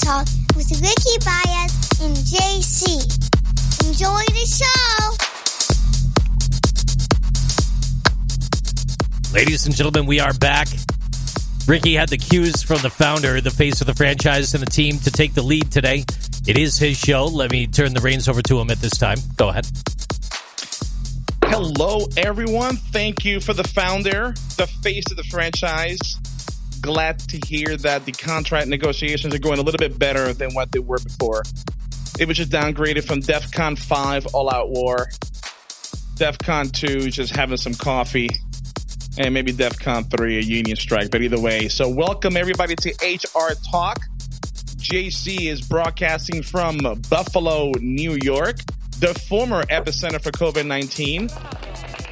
Talk with Ricky Baez and JC. Enjoy the show. Ladies and gentlemen, we are back. Ricky had the cues from the founder, the face of the franchise, and the team to take the lead today. It is his show. Let me turn the reins over to him at this time. Go ahead. Hello, everyone. Thank you for the founder, the face of the franchise. Glad to hear that the contract negotiations are going a little bit better than what they were before. It was just downgraded from DEF CON 5 All Out War. DEF CON 2 just having some coffee. And maybe DEF CON 3 a union strike. But either way, so welcome everybody to HR Talk. JC is broadcasting from Buffalo, New York the former epicenter for COVID 19.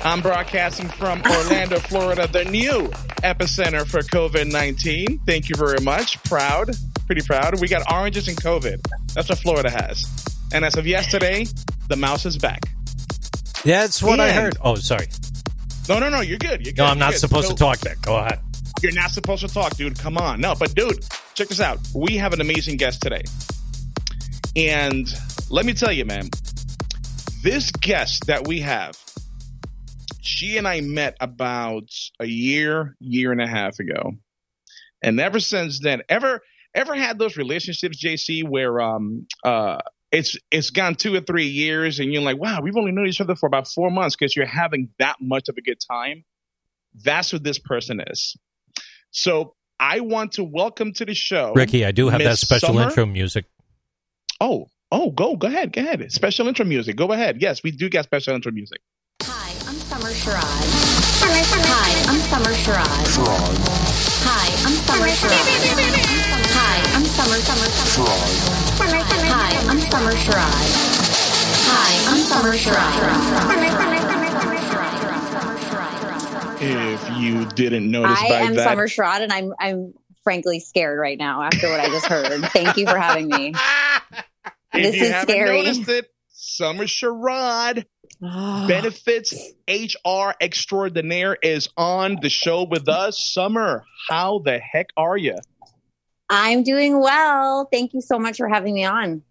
I'm broadcasting from Orlando, Florida, the new epicenter for COVID 19. Thank you very much. Proud, pretty proud. We got oranges and COVID. That's what Florida has. And as of yesterday, the mouse is back. Yeah, that's what and, I heard. Oh, sorry. No, no, no. You're good. You're good. No, I'm not supposed so, to talk then. Go ahead. You're not supposed to talk, dude. Come on. No, but dude, check this out. We have an amazing guest today. And let me tell you, man, this guest that we have, she and I met about a year, year and a half ago. And ever since then, ever ever had those relationships, JC, where um uh it's it's gone two or three years and you're like, wow, we've only known each other for about four months because you're having that much of a good time. That's who this person is. So I want to welcome to the show. Ricky, I do have Ms. that special Sommer. intro music. Oh, Oh, go, go ahead, go ahead. Special intro music. Go ahead. Yes, we do get special intro music. Hi, I'm Sommer Sherrod. Sommer, Sommer. Hi, I'm Sommer Sherrod. Sherrod. Hi, I'm Sommer Sherrod. Hi, I'm Sommer Sommer Sherrod. Hi, I'm Sommer Sherrod. Hi, I'm Sommer Sherrod. If you didn't notice, I by am that, Sommer Sherrod, and I'm I'm frankly scared right now after what I just heard. Thank you for having me. If this you is haven't scary. noticed it, Sommer Sherrod, Oh, Benefits HR Extraordinaire, is on the show with us. Sommer, how the heck are you? I'm doing well. Thank you so much for having me on.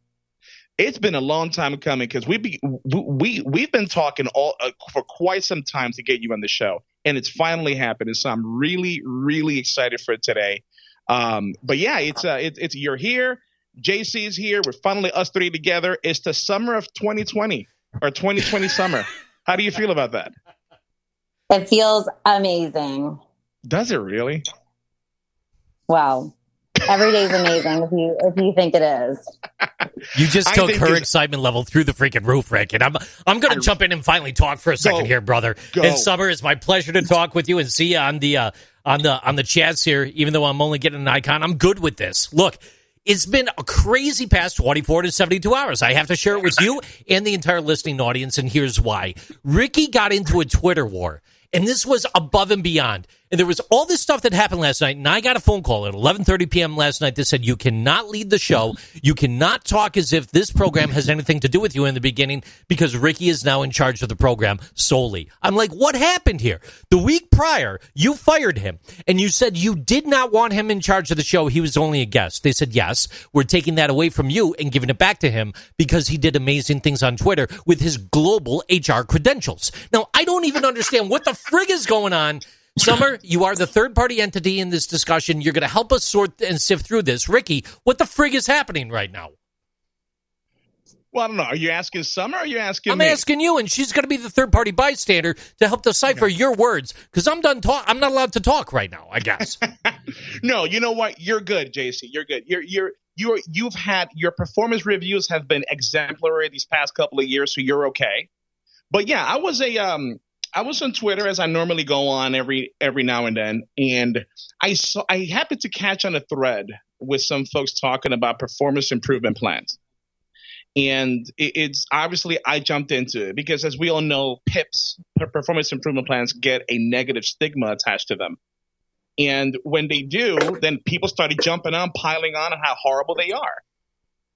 It's been a long time coming because we be, we we've been talking all uh, for quite some time to get you on the show, and it's finally happened. And so I'm really really excited for today. Um, but yeah, it's uh, it, it's you're here. JC's here. We're finally us three together. It's the summer of 2020 or 2020 summer. How do you feel about that? It feels amazing. Does it really? Wow. Every day's amazing if you if you think it is. You just took her it's- excitement level through the freaking roof, Rick. And I'm I'm going to jump in and finally talk for a second Go. here, brother. Go. And Sommer, it's my pleasure to talk with you and see you on the uh, on the on the chats here. Even though I'm only getting an icon, I'm good with this. Look, it's been a crazy past 24 to 72 hours. I have to share it with you and the entire listening audience, and here's why. Ricky got into a Twitter war, and this was above and beyond. And there was all this stuff that happened last night, and I got a phone call at 11:30 p.m. last night that said you cannot lead the show, you cannot talk as if this program has anything to do with you in the beginning because Ricky is now in charge of the program solely. I'm like, what happened here? The week prior, you fired him, and you said you did not want him in charge of the show. He was only a guest. They said, yes, we're taking that away from you and giving it back to him because he did amazing things on Twitter with his global HR credentials. Now, I don't even understand what the frig is going on. Sommer, you are the third party entity in this discussion. You're going to help us sort and sift through this. Ricky, what the frig is happening right now? Well, I don't know. Are you asking Sommer or are you asking I'm me? asking you, and she's going to be the third party bystander to help decipher your words because I'm done talk. I'm not allowed to talk right now. I guess. no, you know what? You're good, JC. You're good. You're you're you're you've had your performance reviews have been exemplary these past couple of years, so you're okay. But yeah, I was a um I was on Twitter as I normally go on every every now and then, and I saw I happened to catch on a thread with some folks talking about performance improvement plans. And it, it's obviously I jumped into it because, as we all know, PIPs, performance improvement plans, get a negative stigma attached to them. And when they do, then people started jumping on, piling on, on how horrible they are.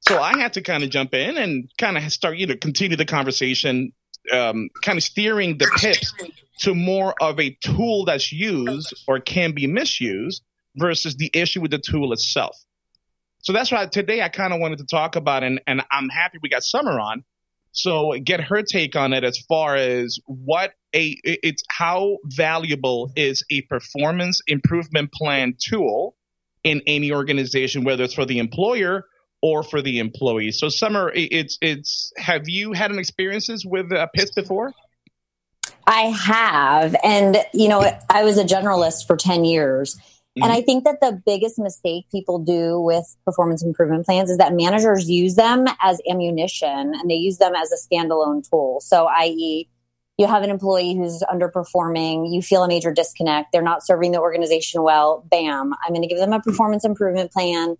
So I had to kind of jump in and kind of start, you know, continue the conversation, um, kind of steering the PIPs to more of a tool that's used or can be misused versus the issue with the tool itself. So that's why today I kind of wanted to talk about, and and I'm happy we got Sommer on. So get her take on it as far as what a it's how valuable is a performance improvement plan tool in any organization, whether it's for the employer or for the employees. So Sommer, it's it's have you had an experiences with uh, PIPs before? I have. And, you know, I was a generalist for 10 years. Mm-hmm. And I think that the biggest mistake people do with performance improvement plans is that managers use them as ammunition and they use them as a standalone tool. So, i.e., you have an employee who's underperforming, you feel a major disconnect, they're not serving the organization well, bam, I'm going to give them a performance improvement plan,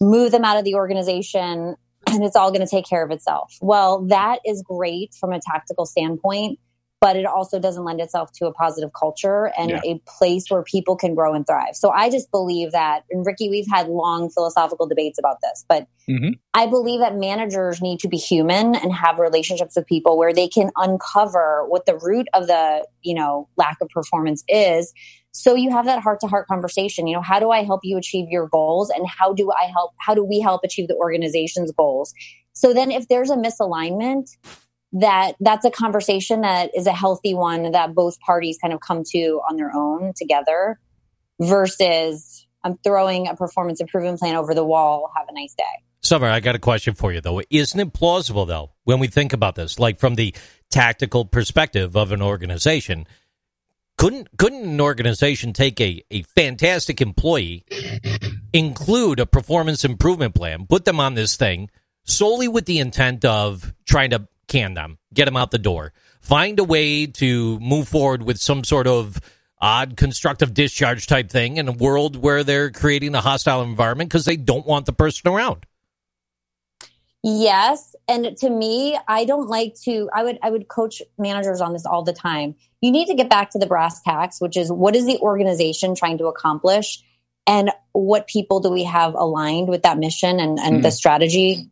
move them out of the organization, and it's all going to take care of itself. Well, that is great from a tactical standpoint but it also doesn't lend itself to a positive culture and yeah. a place where people can grow and thrive. So I just believe that, and Ricky, we've had long philosophical debates about this, but mm-hmm. I believe that managers need to be human and have relationships with people where they can uncover what the root of the, you know, lack of performance is. So you have that heart to heart conversation. You know, how do I help you achieve your goals? And how do I help, how do we help achieve the organization's goals? So then if there's a misalignment, that that's a conversation that is a healthy one that both parties kind of come to on their own together versus I'm throwing a performance improvement plan over the wall. Have a nice day. Sommer, I got a question for you though. Isn't it plausible though when we think about this, like from the tactical perspective of an organization? Couldn't couldn't an organization take a, a fantastic employee, include a performance improvement plan, put them on this thing solely with the intent of trying to can them, get them out the door, find a way to move forward with some sort of odd constructive discharge type thing in a world where they're creating a hostile environment because they don't want the person around. Yes, and to me, I don't like to I would I would coach managers on this all the time. You need to get back to the brass tacks, which is what is the organization trying to accomplish and what people do we have aligned with that mission and, and mm-hmm. the strategy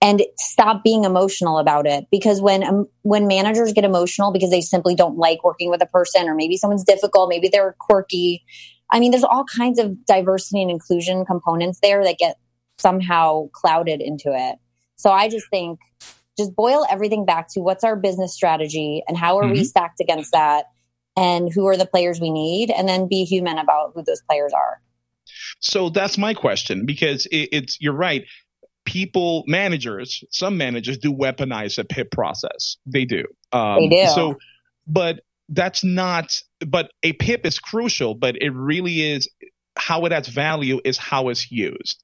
and stop being emotional about it. Because when um, when managers get emotional because they simply don't like working with a person or maybe someone's difficult maybe they're quirky. I mean there's all kinds of diversity and inclusion components there that get somehow clouded into it. So i just think just boil everything back to what's our business strategy and how are mm-hmm. we stacked against that and who are the players we need and then be human about who those players are. So that's my question because it's you're right people, managers, some managers do weaponize a PIP process. They do. Um, they do. So, but that's not, but a PIP is crucial, but it really is how it adds value is how it's used.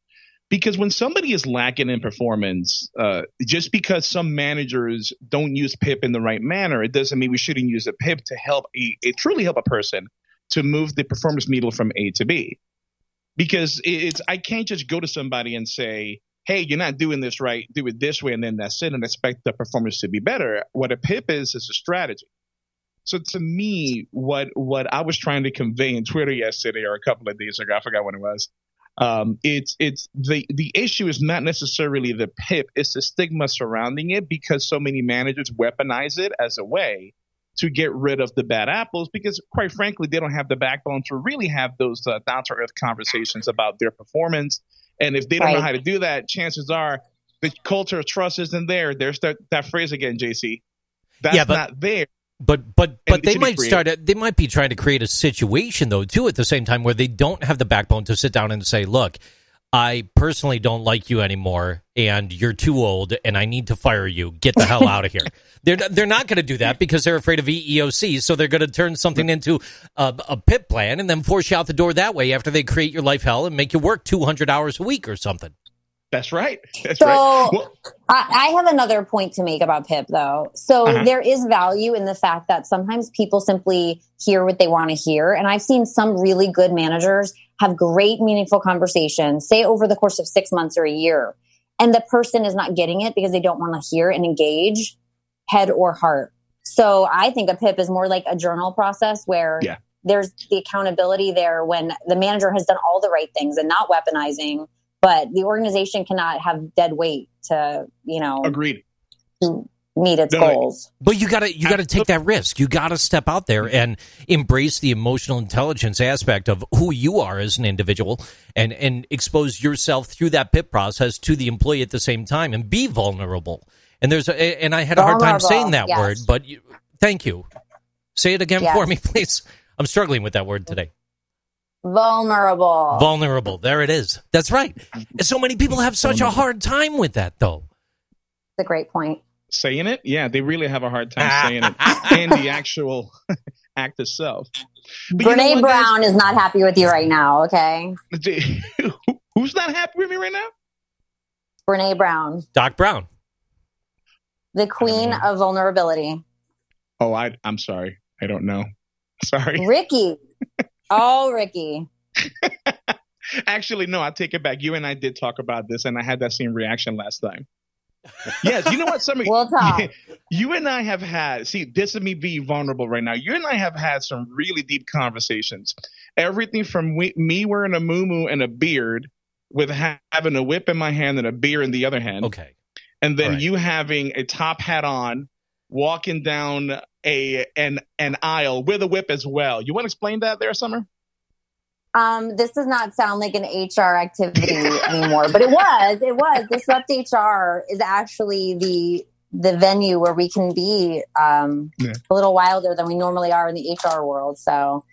Because when somebody is lacking in performance, uh, just because some managers don't use PIP in the right manner, it doesn't mean we shouldn't use a PIP to help a, a truly help a person to move the performance needle from A to B. Because it's I can't just go to somebody and say, hey, you're not doing this right, do it this way, and then that's it, and expect the performance to be better. What a PIP is is a strategy. So to me, what what I was trying to convey in Twitter yesterday or a couple of days ago, I forgot when it was. Um, it's it's the the issue is not necessarily the PIP; it's the stigma surrounding it because so many managers weaponize it as a way to get rid of the bad apples because quite frankly they don't have the backbone to really have those uh, down to earth conversations about their performance and if they don't right. know how to do that, chances are the culture of trust isn't there. There's that, that phrase again, JC. That's yeah, but, not there. But but but they might start. A, they might be trying to create a situation though too at the same time where they don't have the backbone to sit down and say, "Look, I personally don't like you anymore, and you're too old, and I need to fire you. Get the hell out of here." They're they're not going to do that because they're afraid of EEOC, so they're going to turn something into a, a PIP plan and then force you out the door that way after they create your life hell and make you work 200 hours a week or something. That's right. That's so, right. Well, I, I, have another point to make about PIP, though. So uh-huh. there is value in the fact that sometimes people simply hear what they want to hear. And I've seen some really good managers have great, meaningful conversations, say over the course of six months or a year. And the person is not getting it because they don't want to hear and engage head or heart. So I think a PIP is more like a journal process where yeah. there's the accountability there when the manager has done all the right things and not weaponizing but the organization cannot have dead weight to you know agreed mm. Meet its No, goals. But you gotta you gotta take that risk. You gotta step out there and embrace the emotional intelligence aspect of who you are as an individual and and expose yourself through that PIP process to the employee at the same time and be vulnerable. And there's a, and I had a hard time saying that yes. word, but you, thank you. Say it again Yes. for me, please. I'm struggling with that word today. Vulnerable. Vulnerable. There it is. That's right. So many people have such a hard time with that, though. It's a great point. Saying it. Yeah, they really have a hard time ah. saying it and the actual act itself. But you know Brene guys? Brown is not happy with you right now, okay? Who's not happy with me right now? Brene Brown, Doc Brown. the queen mm-hmm. of vulnerability. Oh, I, I'm sorry. I don't know. Sorry. Ricky. Oh, Ricky. Actually, no, I take it back. You and I did talk about this, and I had that same reaction last time. Yes, you know what? Some We'll talk. you and I have had. See, this is me being vulnerable right now. You and I have had some really deep conversations. Everything from we, me wearing a muumuu and a beard, with ha- having a whip in my hand and a beer in the other hand, Okay. and then All right. you having a top hat on, walking down a an an aisle with a whip as well. You want to explain that there, Sommer? Um, this does not sound like an HR activity anymore, but it was. It was. Disrupt HR is actually the the venue where we can be um, Yeah. a little wilder than we normally are in the HR world. So,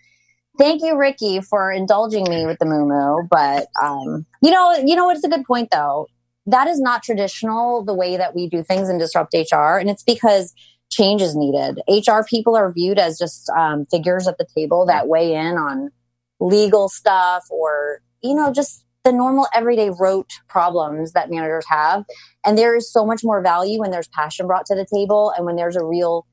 thank you, Ricky, for indulging me with the moo moo. But um, you know, you know? It's a good point though. That is not traditional the way that we do things in Disrupt HR, and it's because change is needed. HR people are viewed as just um, figures at the table that weigh in on legal stuff or you know just the normal everyday rote problems that managers have. And there is so much more value when there's passion brought to the table and when there's a real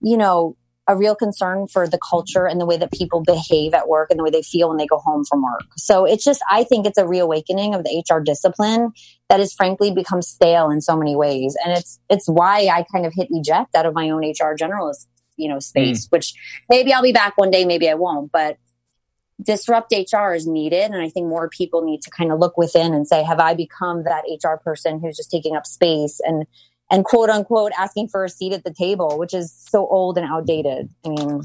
you know a real concern for the culture and the way that people behave at work and the way they feel when they go home from work. So it's just i think it's a reawakening of the hr discipline that has frankly become stale in so many ways. And it's it's why i kind of hit eject out of my own hr generalist you know space hmm. which maybe i'll be back one day maybe i won't but disrupt HR is needed. And I think more people need to kind of look within and say, have I become that HR person who's just taking up space and, and quote unquote asking for a seat at the table, which is so old and outdated. I mean,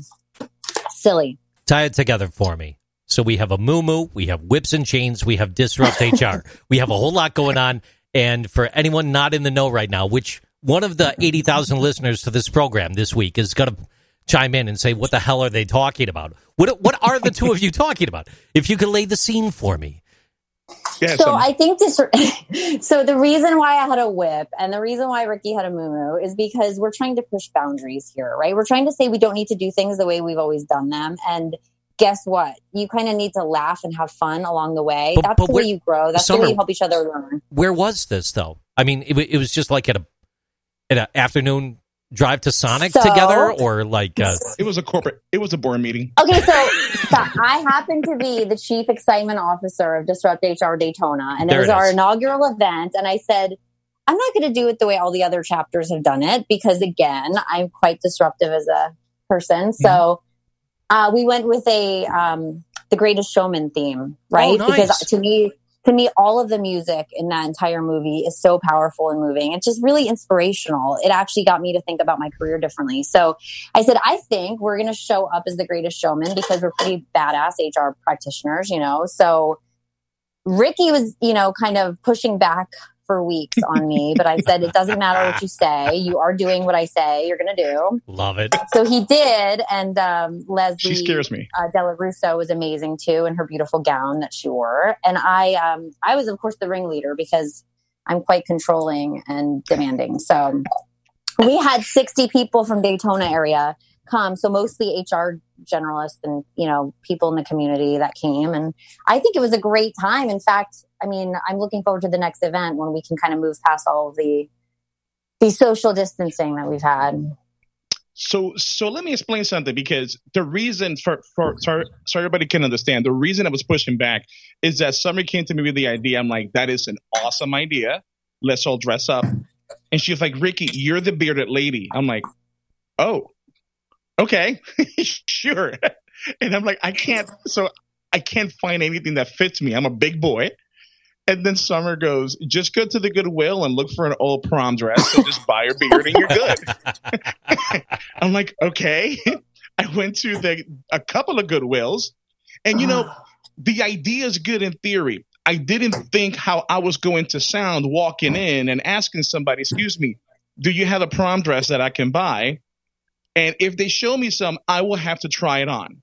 silly. Tie it together for me. So we have a moo we have whips and chains, we have disrupt HR. we have a whole lot going on. And for anyone not in the know right now, which one of the 80,000 listeners to this program this week is going to chime in and say, what the hell are they talking about? What, what are the two of you talking about? If you could lay the scene for me. Yeah, so Sommer. I think this. so the reason why I had a whip and the reason why Ricky had a moo is because we're trying to push boundaries here, right? We're trying to say we don't need to do things the way we've always done them, and guess what? You kind of need to laugh and have fun along the way. But- That's but the way where- you grow. That's the way you help each other learn. Where was this though? I mean, it, it was just like at a at an afternoon drive to Sonic So- together, or like uh, it was a corporate. It was a board meeting. Okay, so, so I happen to be the chief excitement officer of Disrupt HR Daytona, and it was it our inaugural event. And I said, I'm not going to do it the way all the other chapters have done it because, again, I'm quite disruptive as a person. So uh, we went with a um, the Greatest Showman theme, right? Oh, nice. Because to me, to me, all of the music in that entire movie is so powerful and moving. It's just really inspirational. It actually got me to think about my career differently. So I said, I think we're going to show up as the greatest showman because we're pretty badass HR practitioners, you know? So Ricky was, you know, kind of pushing back for weeks on me, but I said, it doesn't matter what you say. You are doing what I say you're going to do. love it. So he did. And um, Leslie She scares me. uh, Della Russo was amazing too, in her beautiful gown that she wore. And I, um, I was of course the ringleader because I'm quite controlling and demanding. So we had 60 people from Daytona area come, so mostly HR generalists and you know people in the community that came, and I think it was a great time. In fact, I mean, I'm looking forward to the next event when we can kind of move past all of the the social distancing that we've had. So, so let me explain something because the reason for, for, so, so everybody can understand, the reason I was pushing back is that somebody came to me with the idea. I'm like, that is an awesome idea. Let's all dress up. And she was like, Ricky, you're the bearded lady. I'm like, oh, okay, sure. And I'm like, I can't, so I can't find anything that fits me. I'm a big boy. And then Summer goes, just go to the Goodwill and look for an old prom dress and just buy your beard and you're good. I'm like, okay. I went to the a couple of Goodwills, and you know, ah. the idea is good in theory. I didn't think how I was going to sound walking in and asking somebody, excuse me, do you have a prom dress that I can buy? And if they show me some, I will have to try it on.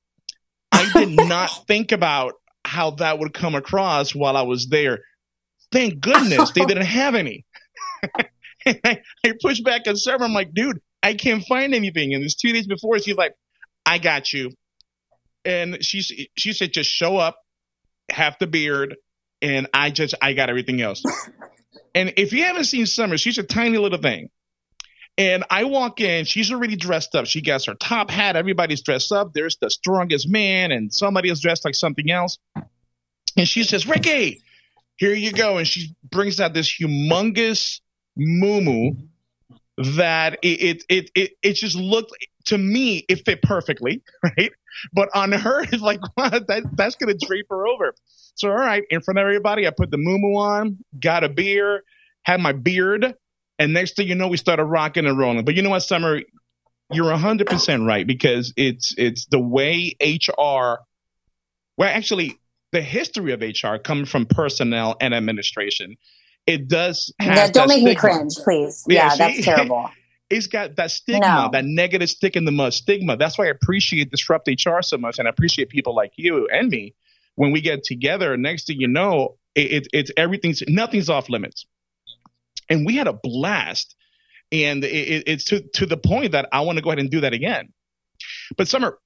I did not think about how that would come across while I was there. Thank goodness they didn't have any. I, I pushed back on server. I'm like, dude, I can't find anything. And it's two days before, she's like, I got you. And she she said, just show up, have the beard, and I just I got everything else. and if you haven't seen Sommer, she's a tiny little thing. And I walk in, she's already dressed up. She gets her top hat, everybody's dressed up. There's the strongest man, and somebody is dressed like something else. And she says, Ricky, here you go. And she brings out this humongous moo that it, it it it just looked to me it fit perfectly, right? But on her, it's like that that's gonna drape her over. So all right, in front of everybody, I put the moo on, got a beer, had my beard, and next thing you know, we started rocking and rolling. But you know what, Sommer, you're hundred percent right because it's it's the way HR. Well, actually, the history of HR comes from personnel and administration. It does. Yeah, don't make stigma. me cringe, please. Yeah, yeah that's terrible. It's got that stigma, no. that negative stick in the mud stigma. That's why I appreciate Disrupt HR so much, and I appreciate people like you and me when we get together. Next thing you know, it, it, it's everything's nothing's off limits, and we had a blast. And it, it's to to the point that I want to go ahead and do that again. But Sommer,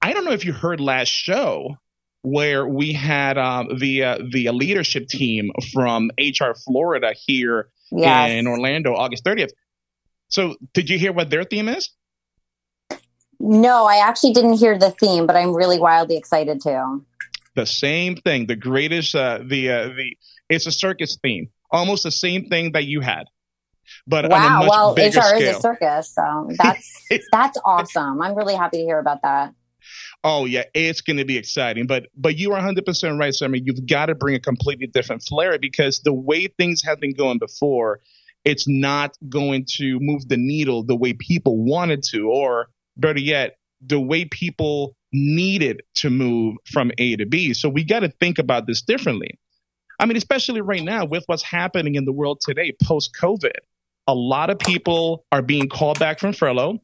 I don't know if you heard last show where we had um, the uh, the leadership team from HR Florida here yes. in Orlando, August 30th. So, did you hear what their theme is? No, I actually didn't hear the theme, but I'm really wildly excited to. The same thing, the greatest, uh, the uh, the it's a circus theme, almost the same thing that you had, but wow. well, HR scale. is a circus, so that's that's awesome. I'm really happy to hear about that oh yeah, it's going to be exciting. But but you are 100% right, Sommer. You've got to bring a completely different flair because the way things have been going before, it's not going to move the needle the way people wanted to, or better yet, the way people needed to move from A to B. So we got to think about this differently. I mean, especially right now with what's happening in the world today post COVID. A lot of people are being called back from furlough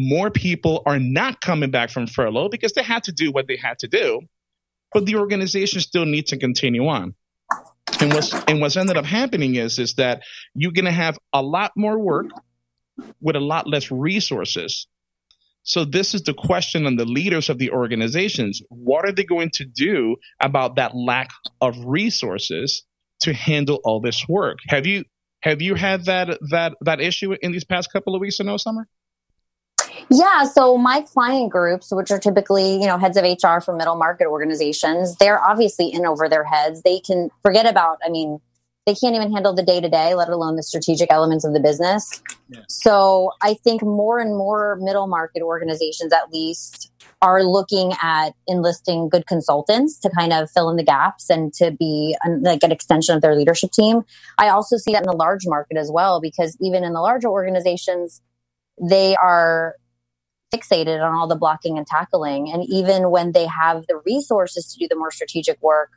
more people are not coming back from furlough because they had to do what they had to do, but the organization still needs to continue on. And what's and what's ended up happening is is that you're going to have a lot more work with a lot less resources. So this is the question on the leaders of the organizations. What are they going to do about that lack of resources to handle all this work? Have you have you had that that that issue in these past couple of weeks or no Sommer? Yeah. So my client groups, which are typically, you know, heads of HR for middle market organizations, they're obviously in over their heads. They can forget about, I mean, they can't even handle the day to day, let alone the strategic elements of the business. Yeah. So I think more and more middle market organizations, at least, are looking at enlisting good consultants to kind of fill in the gaps and to be like an extension of their leadership team. I also see that in the large market as well, because even in the larger organizations, they are fixated on all the blocking and tackling. And even when they have the resources to do the more strategic work,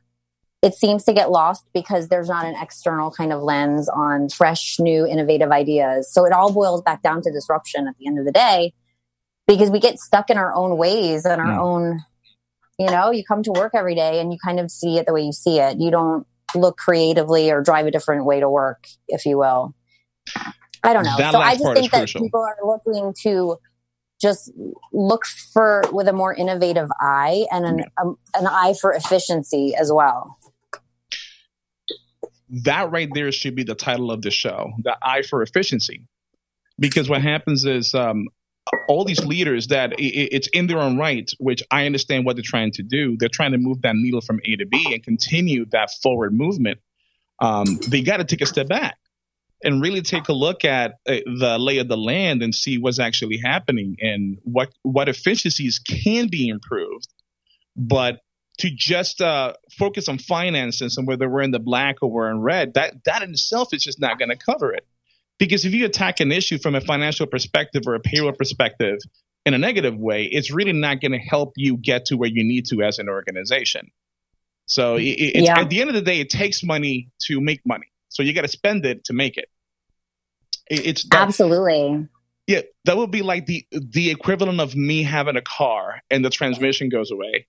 it seems to get lost because there's not an external kind of lens on fresh, new, innovative ideas. So it all boils back down to disruption at the end of the day because we get stuck in our own ways and our mm. own, you know, you come to work every day and you kind of see it the way you see it. You don't look creatively or drive a different way to work, if you will. I don't know. That so I just think that crucial. people are looking to just look for with a more innovative eye and an, um, an eye for efficiency as well. That right there should be the title of the show, the eye for efficiency. Because what happens is um, all these leaders that it's in their own right, which I understand what they're trying to do. They're trying to move that needle from A to B and continue that forward movement. Um, they got to take a step back and really take a look at uh, the lay of the land and see what's actually happening and what what efficiencies can be improved but to just uh, focus on finances and whether we're in the black or we're in red, that that in itself is just not going to cover it. Because if you attack an issue from a financial perspective or a payroll perspective in a negative way, it's really not going to help you get to where you need to as an organization. So it, yeah. at the end of the day, it takes money to make money. So you got to spend it to make it. it it's that, absolutely yeah. That would be like the the equivalent of me having a car and the transmission goes away,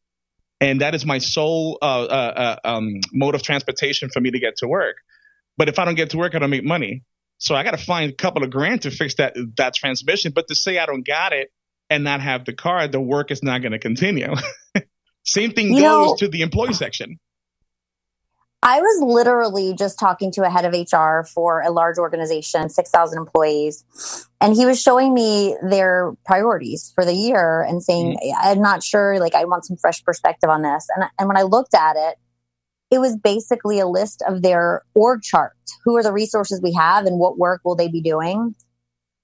and that is my sole uh, uh, uh, um, mode of transportation for me to get to work. But if I don't get to work, I don't make money. So I got to find a couple of grand to fix that that transmission. But to say I don't got it and not have the car, the work is not going to continue. Same thing you goes know, to the employee section. I was literally just talking to a head of HR for a large organization, 6,000 employees, and he was showing me their priorities for the year and saying, mm-hmm. I'm not sure, like, I want some fresh perspective on this. And, and when I looked at it, it was basically a list of their org chart. Who are the resources we have and what work will they be doing?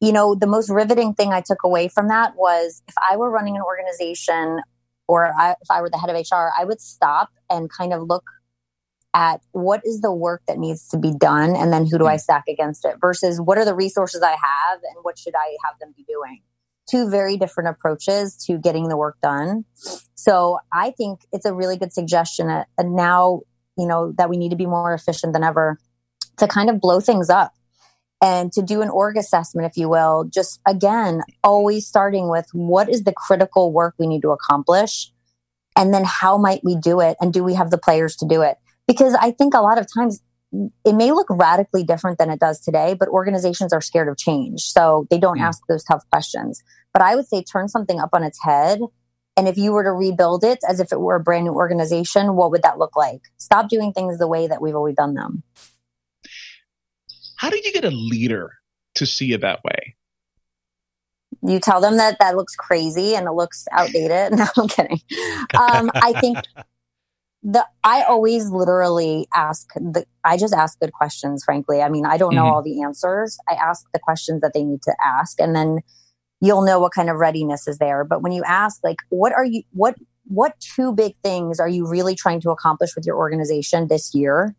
You know, the most riveting thing I took away from that was if I were running an organization or I, if I were the head of HR, I would stop and kind of look at what is the work that needs to be done and then who do I mm. stack against it versus what are the resources I have and what should I have them be doing. Two very different approaches to getting the work done. So I think it's a really good suggestion uh, now, you know, that we need to be more efficient than ever to kind of blow things up and to do an org assessment, if you will, just again, always starting with what is the critical work we need to accomplish? And then how might we do it? And do we have the players to do it? Because I think a lot of times it may look radically different than it does today, but organizations are scared of change. So they don't mm. ask those tough questions. But I would say turn something up on its head. And if you were to rebuild it as if it were a brand new organization, what would that look like? Stop doing things the way that we've always done them. How do you get a leader to see it that way? You tell them that that looks crazy and it looks outdated. No, I'm kidding. Um, I think the I always literally ask the I just ask good questions. Frankly, I mean I don't know mm-hmm. all the answers. I ask the questions that they need to ask, and then you'll know what kind of readiness is there. But when you ask, like, what are you what what two big things are you really trying to accomplish with your organization this year?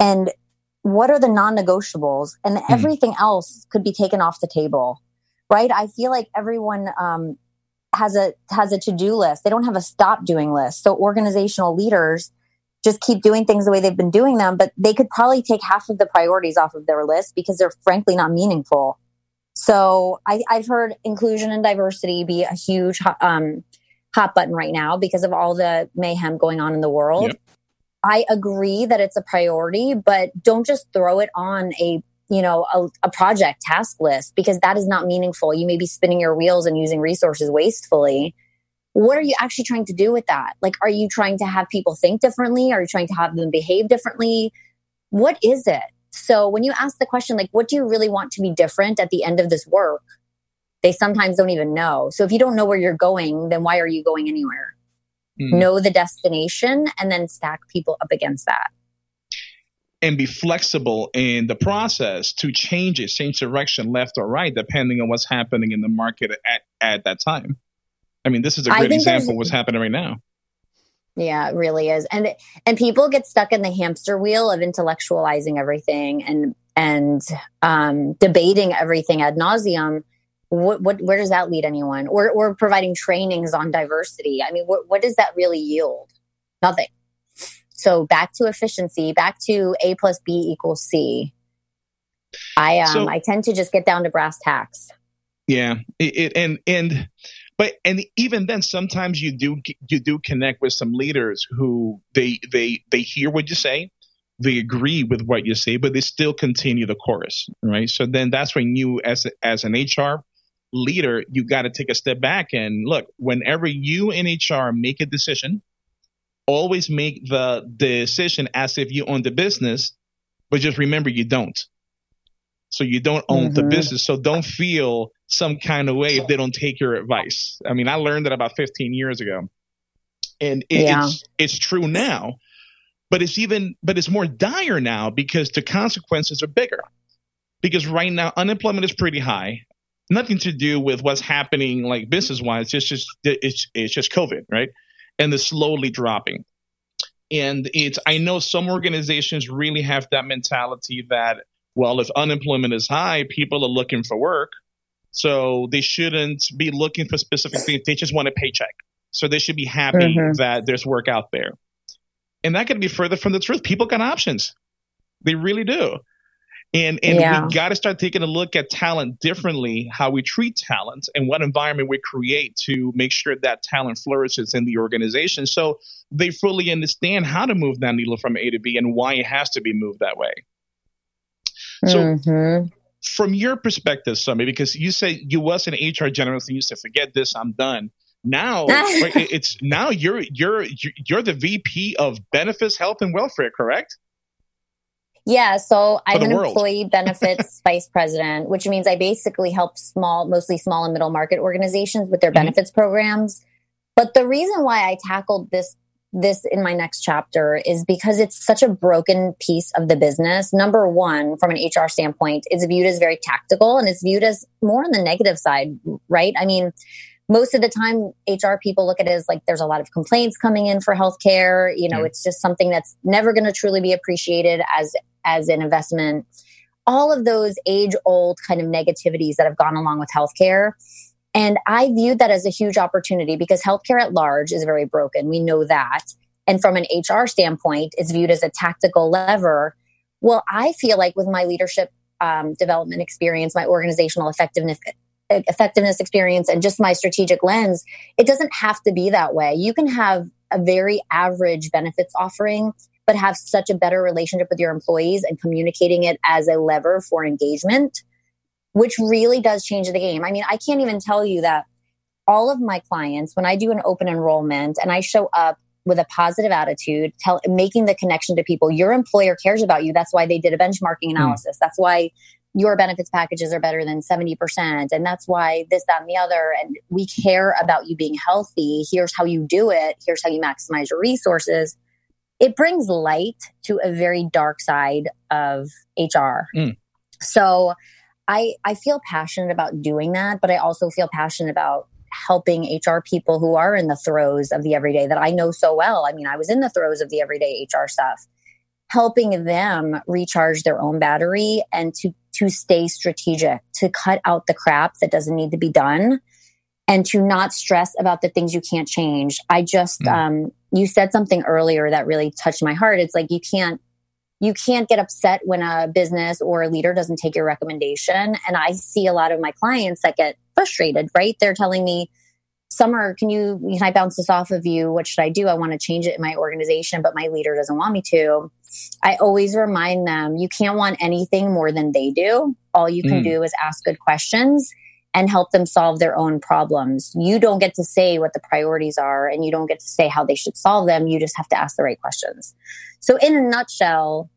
And what are the non-negotiables and mm. everything else could be taken off the table right i feel like everyone um, has a has a to-do list. They don't have a stop doing list. So organizational leaders just keep doing things the way they've been doing them but they could probably take half of the priorities off of their list because they're frankly not meaningful. So I, have heard inclusion and diversity be a huge um, hot button right now because of all the mayhem going on in the world. Yep. I agree that it's a priority, but don't just throw it on a you know a, a, project task list because that is not meaningful. You may be spinning your wheels and using resources wastefully. What are you actually trying to do with that? Like, are you trying to have people think differently? Are you trying to have them behave differently? What is it? So when you ask the question, like, what do you really want to be different at the end of this work? They sometimes don't even know. So if you don't know where you're going, then why are you going anywhere? mm. know the destination, and then stack people up against that. And be flexible in the process to change it, change direction left or right, depending on what's happening in the market at, at that time. I mean, this is a great example of what's happening right now. Yeah, it really is. And and people get stuck in the hamster wheel of intellectualizing everything and and um, debating everything ad nauseum what, what where does that lead anyone or or providing trainings on diversity i mean what, what does that really yield nothing so back to efficiency back to a plus b equals c i um so, i tend to just get down to brass tacks yeah it, it, and and but and even then sometimes you do you do connect with some leaders who they they they hear what you say they agree with what you say, but they still continue the chorus, right? So then that's when you, as as an HR leader, you got to take a step back and look, whenever you in HR make a decision, always make the decision as if you own the business, but just remember you don't. So you don't own mm-hmm. the business. So don't feel some kind of way if they don't take your advice. I mean, I learned that about 15 years ago. And it, yeah. it's it's true now, but it's even but it's more dire now because the consequences are bigger. Because right now unemployment is pretty high nothing to do with what's happening like business wise. It's just it's it's just COVID, right? And it's slowly dropping. And it's I know some organizations really have that mentality that well, if unemployment is high, people are looking for work. So they shouldn't be looking for specific things. They just want a paycheck. So they should be happy mm-hmm. that there's work out there. And that could be further from the truth. People got options. They really do. And and yeah. we got to start taking a look at talent differently, how we treat talent and what environment we create to make sure that talent flourishes in the organization so they fully understand how to move that needle from A to B and why it has to be moved that way. So mm-hmm. from your perspective, Sommer, because you say you was an HR generalist and you said, forget this, I'm done. Now it's now you're you're you're the VP of benefits, health, and welfare, correct? Yeah, so I'm an world. employee benefits vice president, which means I basically help small, mostly small and middle market organizations with their mm-hmm. benefits programs. But the reason why I tackled this this in my next chapter is because it's such a broken piece of the business. Number one, from an HR standpoint, it's viewed as very tactical and it's viewed as more on the negative side, right? I mean, most of the time HR people look at it as like there's a lot of complaints coming in for healthcare. You know, yeah. it's just something that's never going to truly be appreciated as as an investment. All of those age old kind of negativities that have gone along with healthcare. And I viewed that as a huge opportunity because healthcare at large is very broken. We know that. And from an HR standpoint, it's viewed as a tactical lever. Well, I feel like with my leadership um, development experience, my organizational effectiveness effectiveness experience and just my strategic lens, it doesn't have to be that way. You can have a very average benefits offering, but have such a better relationship with your employees and communicating it as a lever for engagement, which really does change the game. I mean, I can't even tell you that all of my clients, when I do an open enrollment and I show up with a positive attitude, tell, making the connection to people, your employer cares about you. That's why they did a benchmarking hmm. analysis. Mm. That's why your benefits packages are better than 70%. And that's why this, that, and the other. And we care about you being healthy. Here's how you do it. Here's how you maximize your resources. It brings light to a very dark side of HR. Mm. So I, I feel passionate about doing that, but I also feel passionate about helping HR people who are in the throes of the everyday that I know so well. I mean, I was in the throes of the everyday HR stuff helping them recharge their own battery and to to stay strategic, to cut out the crap that doesn't need to be done and to not stress about the things you can't change. I just mm. um you said something earlier that really touched my heart. It's like you can't you can't get upset when a business or a leader doesn't take your recommendation and I see a lot of my clients that get frustrated, right? They're telling me Sommer, can you can I bounce this off of you? What should I do? I want to change it in my organization, but my leader doesn't want me to. I always remind them you can't want anything more than they do. All you can mm. do is ask good questions and help them solve their own problems. You don't get to say what the priorities are and you don't get to say how they should solve them. You just have to ask the right questions. So, in a nutshell,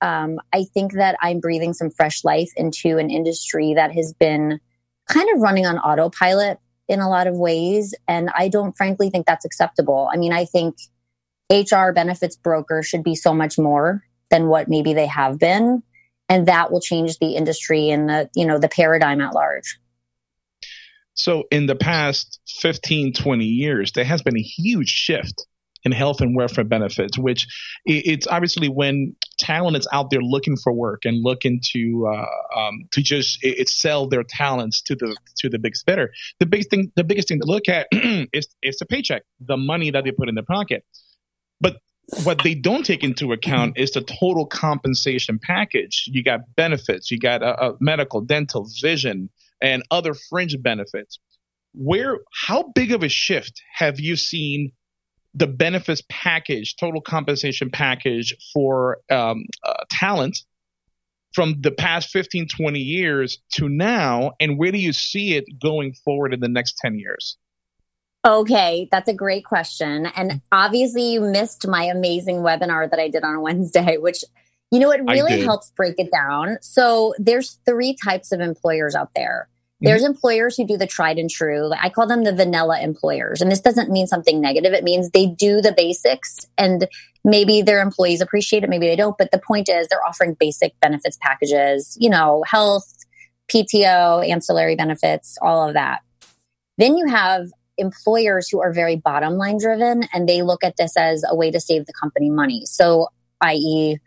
um, I think that I'm breathing some fresh life into an industry that has been kind of running on autopilot in a lot of ways. And I don't frankly think that's acceptable. I mean, I think HR benefits brokers should be so much more than what maybe they have been. And that will change the industry and the, you know, the paradigm at large. So in the past 15, 20 years, there has been a huge shift in health and welfare benefits, which it's obviously when talent is out there looking for work and looking to uh, um, to just it, sell their talents to the to the big spender. The biggest thing, the biggest thing to look at is is the paycheck, the money that they put in their pocket. What they don't take into account is the total compensation package. You got benefits, you got a, a medical, dental, vision, and other fringe benefits. Where, how big of a shift have you seen the benefits package, total compensation package for um, uh, talent from the past 15, 20 years to now? And where do you see it going forward in the next 10 years? Okay, that's a great question. And obviously, you missed my amazing webinar that I did on Wednesday, which, you know, it really helps break it down. So, there's three types of employers out there. There's mm-hmm. employers who do the tried and true. I call them the vanilla employers. And this doesn't mean something negative. It means they do the basics and maybe their employees appreciate it, maybe they don't. But the point is, they're offering basic benefits packages, you know, health, PTO, ancillary benefits, all of that. Then you have employers who are very bottom line driven and they look at this as a way to save the company money. So, i.e.,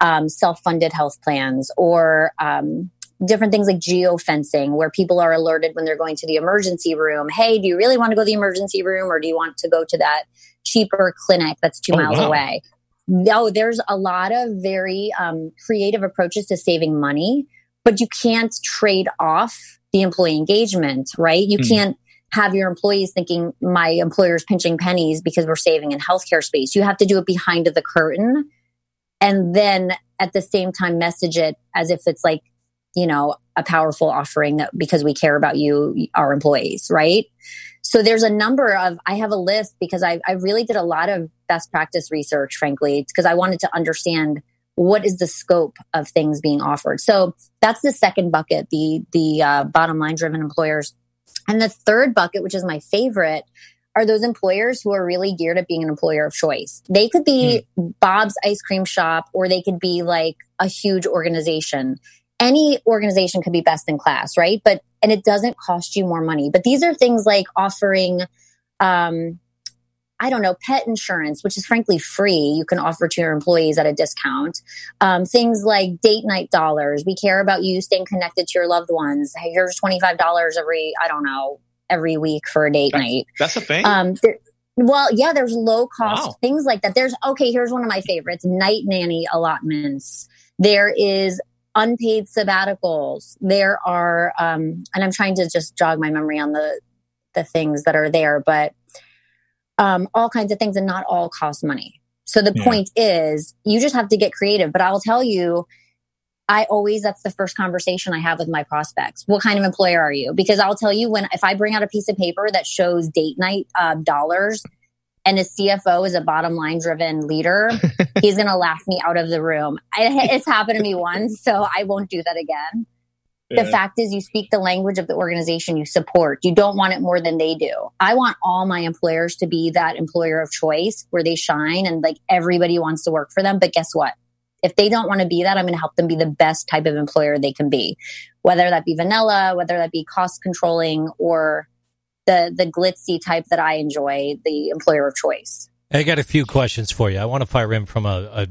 um, self funded health plans or um, different things like geofencing, where people are alerted when they're going to the emergency room. Hey, do you really want to go to the emergency room or do you want to go to that cheaper clinic that's two Oh, miles wow. away? No, there's a lot of very um, creative approaches to saving money, but you can't trade off the employee engagement, right? You Hmm. can't have your employees thinking my employer's pinching pennies because we're saving in healthcare space. You have to do it behind the curtain and then at the same time message it as if it's like, you know, a powerful offering that because we care about you, our employees, right? So there's a number of, I have a list because I, I really did a lot of best practice research, frankly, because I wanted to understand what is the scope of things being offered. So that's the second bucket, the, the uh, bottom line driven employers. And the third bucket, which is my favorite, are those employers who are really geared at being an employer of choice. They could be Bob's ice cream shop or they could be like a huge organization. Any organization could be best in class, right? But, and it doesn't cost you more money. But these are things like offering, um, I don't know, pet insurance, which is frankly free. You can offer to your employees at a discount. Um, things like date night dollars. We care about you staying connected to your loved ones. Hey, here's $25 every, I don't know, every week for a date night. That's a thing. Um, there, well, yeah, there's low cost Wow. things like that. There's okay. Here's one of my favorites: night nanny allotments. There is unpaid sabbaticals. There are, um, and I'm trying to just jog my memory on the the things that are there, but um, all kinds of things, and not all cost money. So the Yeah. point is, you just have to get creative. But I'll tell you, I always that's the first conversation I have with my prospects. What kind of employer are you? Because I'll tell you when if I bring out a piece of paper that shows date night uh, dollars and a CFO is a bottom line driven leader, he's going to laugh me out of the room. I, it's happened to me once, so I won't do that again. The fact is, you speak the language of the organization you support. You don't want it more than they do. I want all my employers to be that employer of choice where they shine and like everybody wants to work for them. But guess what? If they don't want to be that, I'm going to help them be the best type of employer they can be, whether that be vanilla, whether that be cost controlling, or the the glitzy type that I enjoy, the employer of choice. I got a few questions for you. I want to fire in from a, a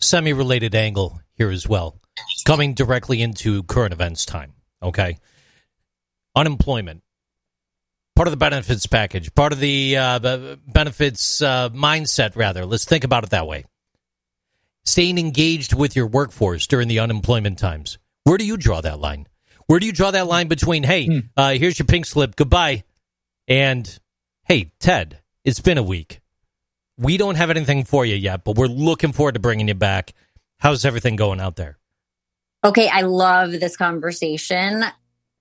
semi related angle here as well, coming directly into current events time. Okay. Unemployment. Part of the benefits package, part of the uh, benefits uh, mindset, rather. Let's think about it that way. Staying engaged with your workforce during the unemployment times. Where do you draw that line? Where do you draw that line between, hey, uh, here's your pink slip, goodbye, and hey, Ted, it's been a week we don't have anything for you yet, but we're looking forward to bringing you back. How's everything going out there? Okay, I love this conversation.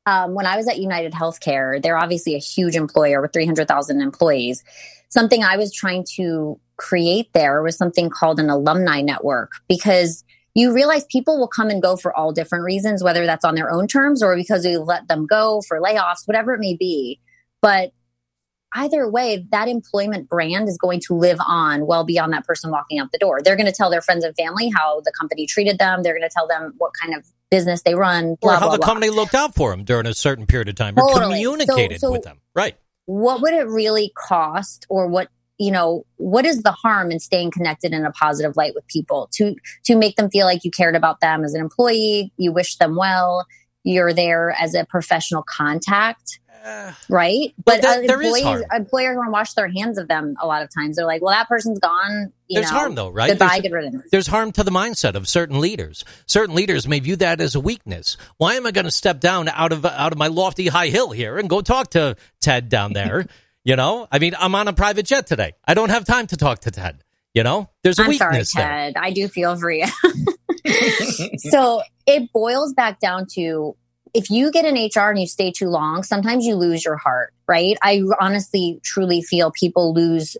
Um, when I was at United Healthcare, they're obviously a huge employer with 300,000 employees. Something I was trying to create there was something called an alumni network because you realize people will come and go for all different reasons, whether that's on their own terms or because we let them go for layoffs, whatever it may be. But either way, that employment brand is going to live on well beyond that person walking out the door. They're going to tell their friends and family how the company treated them. They're going to tell them what kind of business they run, blah, or how blah, the blah. company looked out for them during a certain period of time or Totally. communicated So- so- with them. Right. what would it really cost or what you know what is the harm in staying connected in a positive light with people to to make them feel like you cared about them as an employee you wish them well you're there as a professional contact right but that- there is employees employers want to wash their hands of them a lot of times they're like well that person's gone you There's know harm, though, right? goodbye There's- good There's harm to the mindset of certain leaders. Certain leaders may view that as a weakness. Why am I going to step down out of out of my lofty high hill here and go talk to Ted down there? you know, I mean, I'm on a private jet today. I don't have time to talk to Ted. You know, there's a I'm sorry, weakness there. Ted. I do feel for you. so it boils back down to if you get an HR and you stay too long, sometimes you lose your heart, right? I honestly, truly feel people lose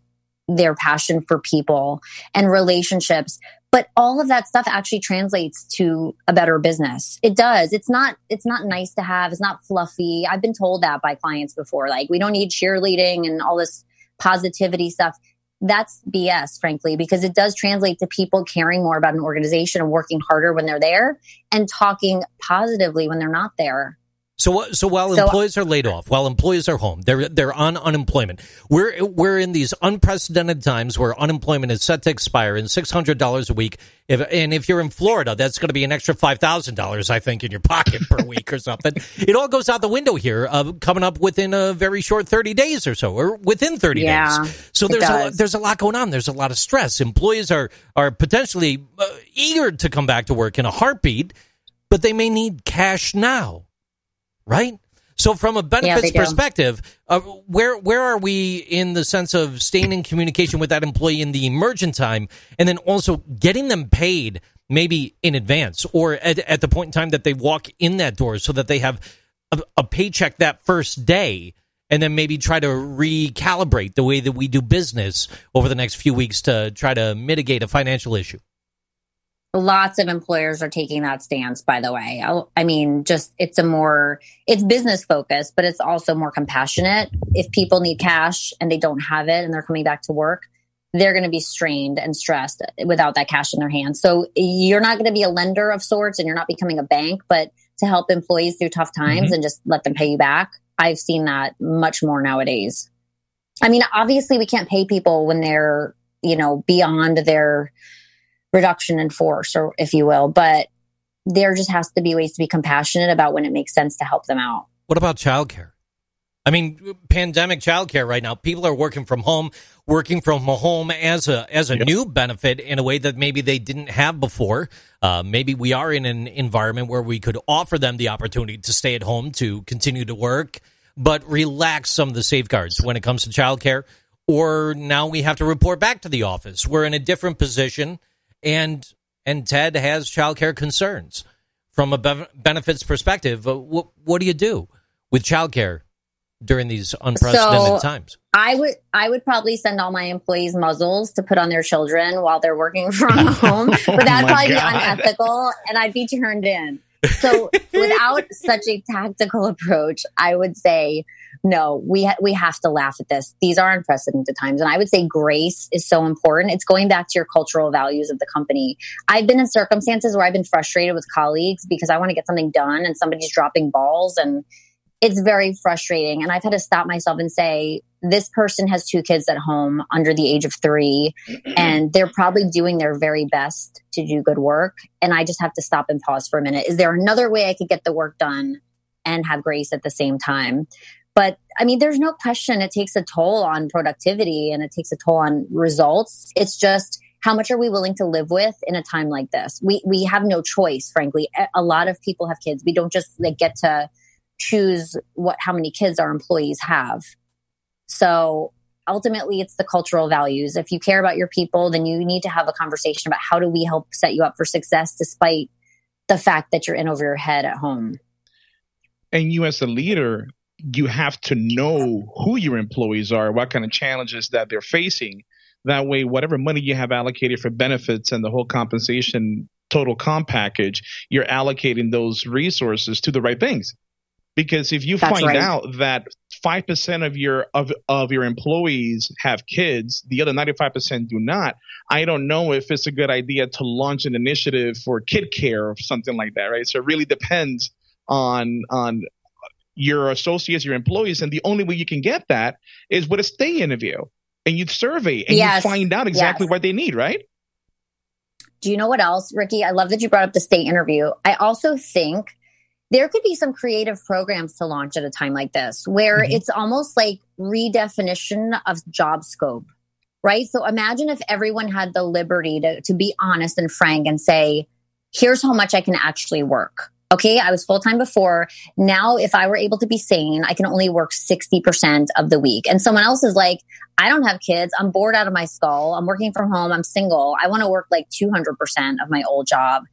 their passion for people and relationships. But all of that stuff actually translates to a better business. It does. It's not, it's not nice to have. It's not fluffy. I've been told that by clients before. Like, we don't need cheerleading and all this positivity stuff that's BS, frankly, because it does translate to people caring more about an organization and working harder when they're there and talking positively when they're not there. So, so while So- employees are laid off, while employees are home, they're they're on unemployment. We're we're in these unprecedented times where unemployment is set to expire in six hundred dollars a week. If and if you're in Florida, that's going to be an extra five thousand dollars, I think, in your pocket per week or something. It all goes out the window here, uh, coming up within a very short thirty days or so, or within thirty Yeah, days. So there's a, there's a lot going on. There's a lot of stress. Employees are are potentially uh, eager to come back to work in a heartbeat, but they may need cash now, right? So, from a benefits do. perspective, uh, where where are we in the sense of staying in communication with that employee in the emergent time, and then also getting them paid maybe in advance or at, at the point in time that they walk in that door, so that they have a, a paycheck that first day, and then maybe try to recalibrate the way that we do business over the next few weeks to try to mitigate a financial issue. Lots of employers are taking that stance, by the way. I, I mean, just it's a more, it's business focused, but it's also more compassionate. If people need cash and they don't have it and they're coming back to work, they're going to be strained and stressed without that cash in their hands. So you're not going to be a lender of sorts and you're not becoming a bank, but to help employees through tough mm-hmm. times and just let them pay you back. I've seen that much more nowadays. I mean, obviously we can't pay people when they're, you know, beyond their reduction in force or if you will, but there just has to be ways to be compassionate about when it makes sense to help them out. What about childcare? I mean, pandemic childcare right now. People are working from home, working from home as a as a new benefit in a way that maybe they didn't have before. Uh, maybe we are in an environment where we could offer them the opportunity to stay at home to continue to work, but relax some of the safeguards when it comes to childcare. Or now we have to report back to the office. We're in a different position, and and Ted has childcare concerns from a be- benefits perspective. What what do you do with childcare during these unprecedented So- times? I would I would probably send all my employees muzzles to put on their children while they're working from oh home, but Oh that'd probably be unethical, and I'd be turned in. So without such a tactical approach, I would say no. We ha- we have to laugh at this. These are unprecedented times, and I would say grace is so important. It's going back to your cultural values of the company. I've been in circumstances where I've been frustrated with colleagues because I want to get something done, and somebody's dropping balls and it's very frustrating. And I've had to stop myself and say, this person has two kids at home under the age of three, and they're probably doing their very best to do good work. And I just have to stop and pause for a minute. Is there another way I could get the work done and have grace at the same time? But I mean, there's no question it takes a toll on productivity and it takes a toll on results. It's just, how much are we willing to live with in a time like this? We we have no choice, frankly. A- lot of people have kids. We don't just like get to choose what how many kids our employees have. So ultimately it's the cultural values. If you care about your people, then you need to have a conversation about how do we help set you up for success despite the fact that you're in over your head at home. and you as a leader you have to know who your employees are what kind of challenges that they're facing. That way whatever money you have allocated for benefits and the whole compensation total comp package you're allocating those resources to the right things. Because if you That's find right. out that 5% of your of, of your employees have kids the other 95% do not i don't know if it's a good idea to launch an initiative for kid care or something like that right? So it really depends on on your associates, your employees, and the only way you can get that is with a stay interview. And you survey and Yes. you find out exactly Yes. what they need, right? Do you know what else, Ricky? I love that you brought up the stay interview. I also think there could be some creative programs to launch at a time like this where Mhm. it's almost like redefinition of job scope, right? So imagine if everyone had the liberty to, to be honest and frank and say, here's how much I can actually work. Okay, I was full time before. Now, if I were able to be sane, I can only work 60% of the week. And someone else is like, I don't have kids. I'm bored out of my skull. I'm working from home. I'm single. I want to work like 200% of my old job.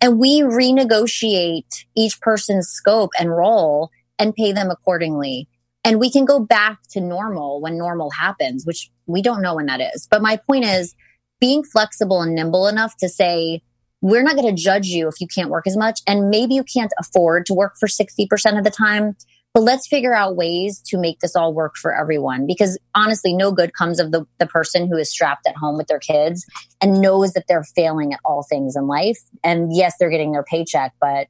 And we renegotiate each person's scope and role and pay them accordingly. And we can go back to normal when normal happens, which we don't know when that is. But my point is being flexible and nimble enough to say, we're not going to judge you if you can't work as much. And maybe you can't afford to work for 60% of the time, but let's figure out ways to make this all work for everyone. Because honestly, no good comes of the, the person who is strapped at home with their kids and knows that they're failing at all things in life. And yes, they're getting their paycheck, but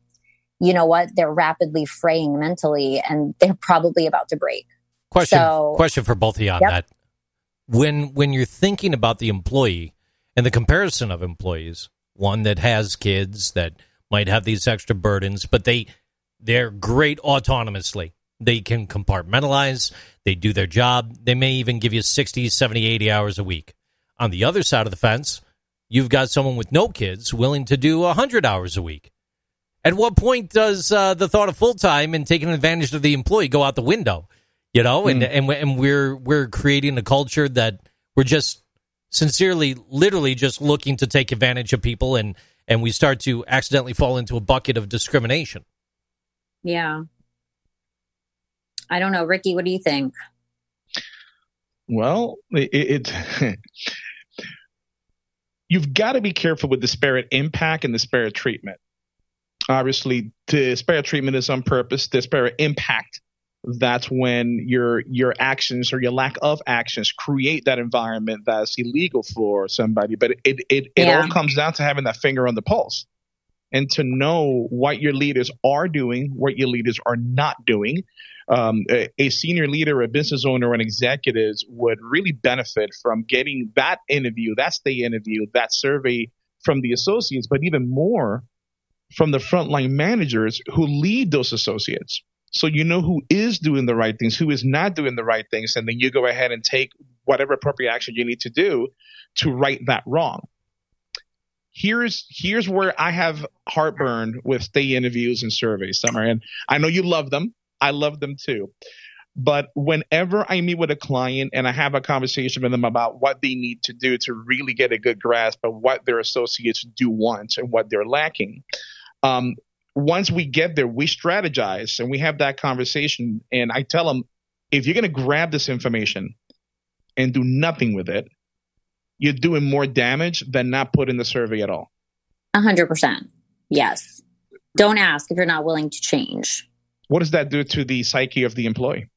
you know what? They're rapidly fraying mentally and they're probably about to break. Question So- question for both of you on Yep. that. When when you're thinking about the employee and the comparison of employees, one that has kids that might have these extra burdens, but they they're great autonomously. They can compartmentalize, they do their job, they may even give you 60, 70, 80 hours a week. On the other side of the fence, you've got someone with no kids willing to do 100 hours a week. At what point does uh, the thought of full time and taking advantage of the employee go out the window? You know, and and and we're we're creating a culture that we're just sincerely, literally, just looking to take advantage of people, and and we start to accidentally fall into a bucket of discrimination. Yeah. I don't know. Ricky, what do you think? Well, it, it you've got to be careful with disparate impact and disparate treatment. Obviously, disparate treatment is on purpose. Disparate impact, that's when your your actions or your lack of actions create that environment that's illegal for somebody. But it it it, it all comes down to having that finger on the pulse and to know what your leaders are doing, what your leaders are not doing. Um, a, a senior leader, a business owner, or an executives would really benefit from getting that interview, that stay interview, that survey from the associates, but even more from the frontline managers who lead those associates. So you know who is doing the right things, who is not doing the right things, and then you go ahead and take whatever appropriate action you need to do to right that wrong here's here's where I have heartburn with stay interviews and surveys, Sommer. And I know you love them. I love them too. But whenever I meet with a client and I have a conversation with them about what they need to do to really get a good grasp of what their associates do want and what they're lacking, um, once we get there, we strategize and we have that conversation. And I tell them, if you're going to grab this information and do nothing with it, you're doing more damage than not putting the survey at all. A hundred percent. Yes. Don't ask if you're not willing to change. What does that do to the psyche of the employee?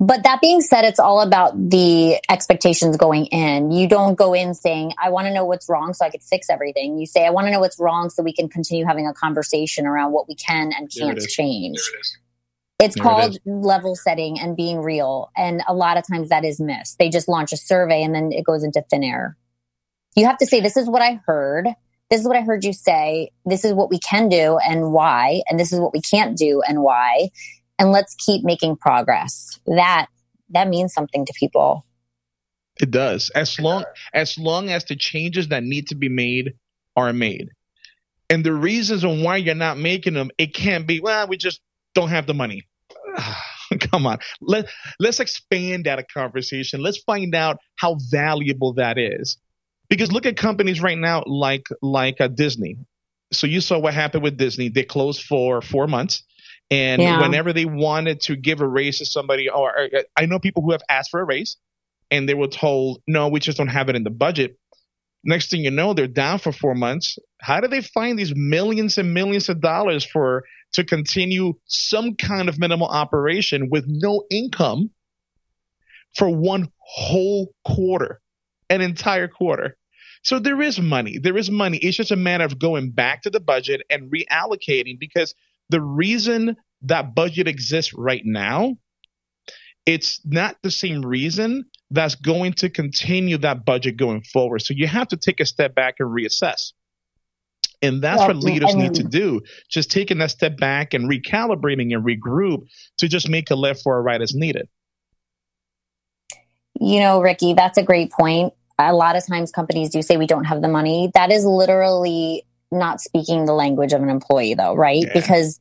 But that being said, it's all about the expectations going in. You don't go in saying, I want to know what's wrong so I could fix everything. You say, I want to know what's wrong so we can continue having a conversation around what we can and can't is. change. It. It's There it called level setting and being real. And a lot of times that is missed. They just launch a survey and then it goes into thin air. You have to say, This is what I heard. This is what I heard you say. This is what we can do and why. And this is what we can't do and why. And let's keep making progress. That that means something to people. It does. As long as long as the changes that need to be made are made. And the reasons on why you're not making them, it can't be, well, we just don't have the money. Come on. Let let's expand that conversation. Let's find out how valuable that is. Because look at companies right now like like uh, Disney. So you saw what happened with Disney. They closed for 4 months. And Yeah. whenever they wanted to give a raise to somebody or, or uh, I know people who have asked for a raise and they were told, no, we just don't have it in the budget. Next thing you know, they're down for four months. How do they find these millions and millions of dollars for to continue some kind of minimal operation with no income for one whole quarter, an entire quarter? So there is money. There is money. It's just a matter of going back to the budget and reallocating because the reason that budget exists right now it's not the same reason that's going to continue that budget going forward. So you have to take a step back and reassess. And that's Yeah, what leaders I need to do. Just taking that step back and recalibrating and regroup to just make a left or a right as needed. You know, Ricky, that's a great point. A lot of times companies do say we don't have the money. That is literally not speaking the language of an employee, though, right? Yeah. Because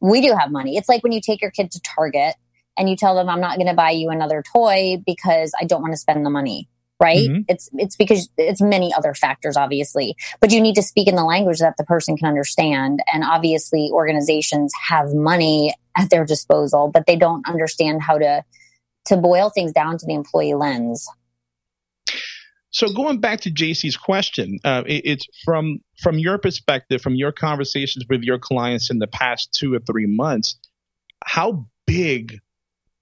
we do have money. It's like when you take your kid to Target and you tell them, I'm not going to buy you another toy because I don't want to spend the money. Right? Mhm. It's it's because it's many other factors, obviously, but you need to speak in the language that the person can understand. And obviously, organizations have money at their disposal, but they don't understand how to to boil things down to the employee lens. So going back to JC's question, uh, it, it's from from your perspective, from your conversations with your clients in the past two or three months, how big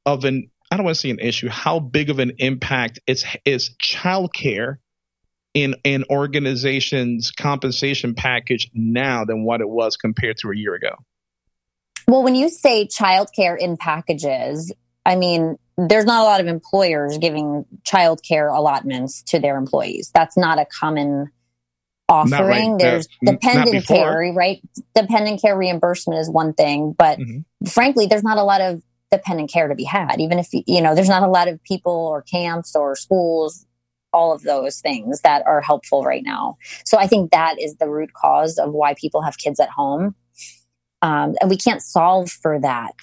of an I don't want to say an issue, how big of an impact is is childcare in an organization's compensation package now than what it was compared to a year ago? Well, when you say childcare in packages, I mean, there's not a lot of employers giving childcare allotments to their employees. That's not a common offering. right. There's dependent care, right? Dependent care reimbursement is one thing, but Mhm. frankly, there's not a lot of dependent care to be had. Even if, you know, there's not a lot of people or camps or schools, all of those things that are helpful right now. So I think that is the root cause of why people have kids at home. Um, and we can't solve for that.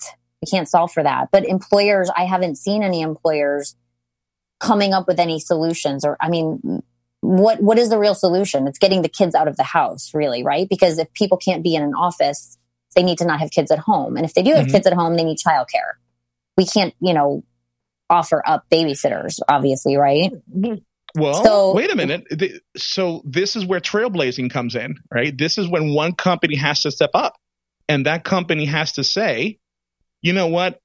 We can't solve for that. But employers, I haven't seen any employers coming up with any solutions or, I mean, what what is the real solution? It's getting the kids out of the house, really, right? Because if people can't be in an office, they need to not have kids at home. And if they do have Mhm. kids at home, they need childcare. We can't, you know, offer up babysitters, obviously, right? Well, So- wait a minute. So this is where trailblazing comes in, right? This is when one company has to step up, and that company has to say, you know what?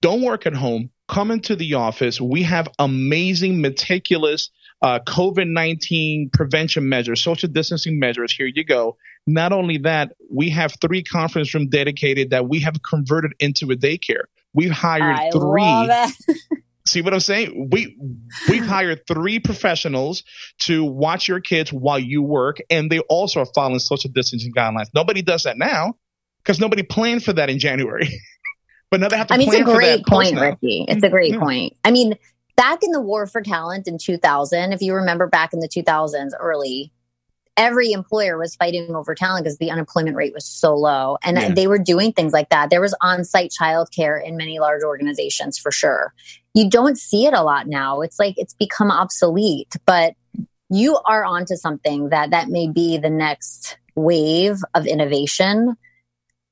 Don't work at home. Come into the office. We have amazing, meticulous uh, COVID 19 prevention measures, social distancing measures. Here you go. Not only that, we have three conference room dedicated that we have converted into a daycare. We've hired I three. See what I'm saying? We we've hired three professionals to watch your kids while you work, and they also are following social distancing guidelines. Nobody does that now because nobody planned for that in January. but now they have to I mean, plan it's a great point, now. Ricky. It's mm, a great point. I mean, back in the war for talent in 2000, if you remember back in the 2000s early, every employer was fighting over talent because the unemployment rate was so low. And Yeah. they were doing things like that. There was on site childcare in many large organizations for sure. You don't see it a lot now. It's like it's become obsolete, but you are onto something that that may be the next wave of innovation.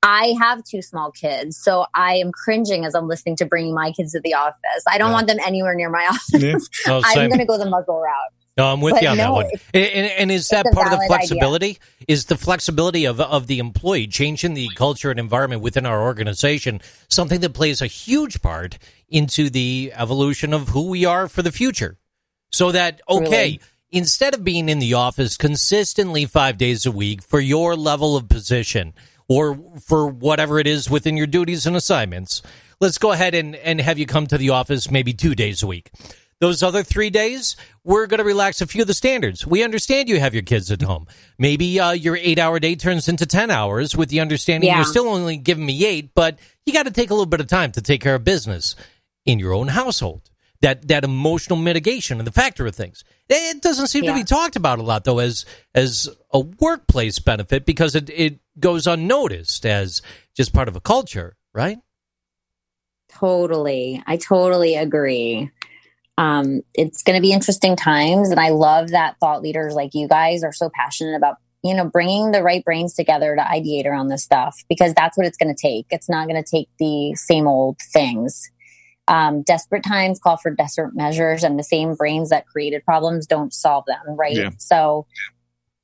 I have two small kids, so I am cringing as I'm listening to bringing my kids to the office. I don't Yeah. want them anywhere near my office. Yeah. No, I'm going to go the muzzle route. No, I'm with But you on that one. And, and, is that part of the valid idea. flexibility? Is the flexibility of of the employee changing the culture and environment within our organization something that plays a huge part into the evolution of who we are for the future? So that okay, Really? instead of being in the office consistently five days a week for your level of position or for whatever it is within your duties and assignments, let's go ahead and, and have you come to the office maybe two days a week. Those other three days, we're going to relax a few of the standards. We understand you have your kids at home. Maybe uh, your eight hour day turns into 10 hours with the understanding Yeah. you're still only giving me eight, but you got to take a little bit of time to take care of business in your own household. That, that emotional mitigation and the factor of things. It doesn't seem to be talked about a lot though as, as a workplace benefit because it, it goes unnoticed as just part of a culture, right? Totally. I totally agree. Um, it's going to be interesting times. And I love that thought leaders like you guys are so passionate about, you know, bringing the right brains together to ideate around this stuff because that's what it's going to take. It's not going to take the same old things. Um, desperate times call for desperate measures, and the same brains that created problems don't solve them, right? Yeah. So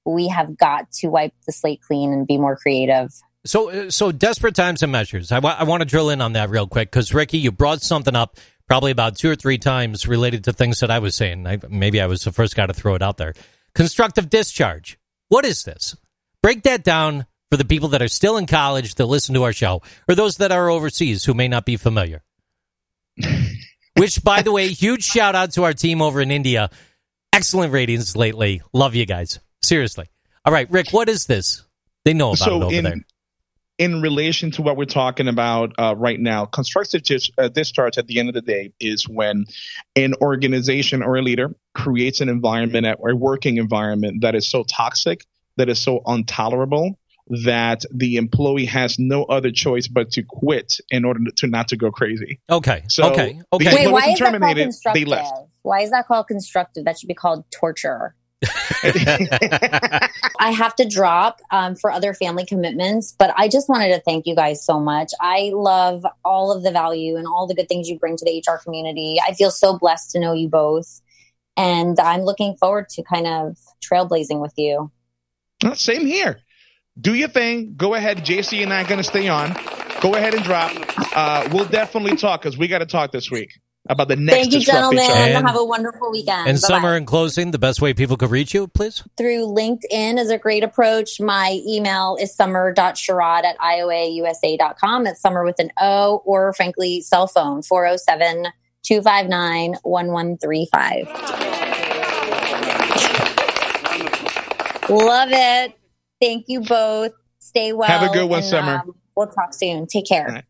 we have got to wipe the slate clean and be more creative. So, uh, so desperate times and measures. I want to drill in on that real quick because Ricky, you brought something up probably about two or three times related to things that I was saying. I, maybe I was the first guy to throw it out there. Constructive discharge. What is this? Break that down for the people that are still in college that listen to our show, or those that are overseas who may not be familiar. Which, by the way, huge shout out to our team over in India. Excellent ratings lately. Love you guys. Seriously. All right, Rick, what is this? They know about it So over in there. in relation to what we're talking about uh, right now, constructive dis- uh, discharge at the end of the day is when an organization or a leader creates an environment at, or a working environment that is so toxic, that is so intolerable that the employee has no other choice but to quit in order to not to go crazy. Okay. So, okay. Okay. Wait, why wasn't is that called constructive? Why is that called constructive? That should be called torture. I have to drop um, for other family commitments, but I just wanted to thank you guys so much. I love all of the value and all the good things you bring to the HR community. I feel so blessed to know you both. And I'm looking forward to kind of trailblazing with you. Same here. Do your thing. Go ahead. JC and I are going to stay on. Go ahead and drop. Uh, we'll definitely talk because we got to talk this week. about the next Thank you, gentlemen. show. And- Have a wonderful weekend. And Bye-bye. Sommer, in closing, the best way people could reach you, please? through LinkedIn is a great approach. My email is sommer.sherrod at ioausa.com. It's summer with an O, or frankly, cell phone 407 259 1135. Love it. Thank you both. Stay well. Have a good one, and, Sommer. um, we'll talk soon. Take care. All right.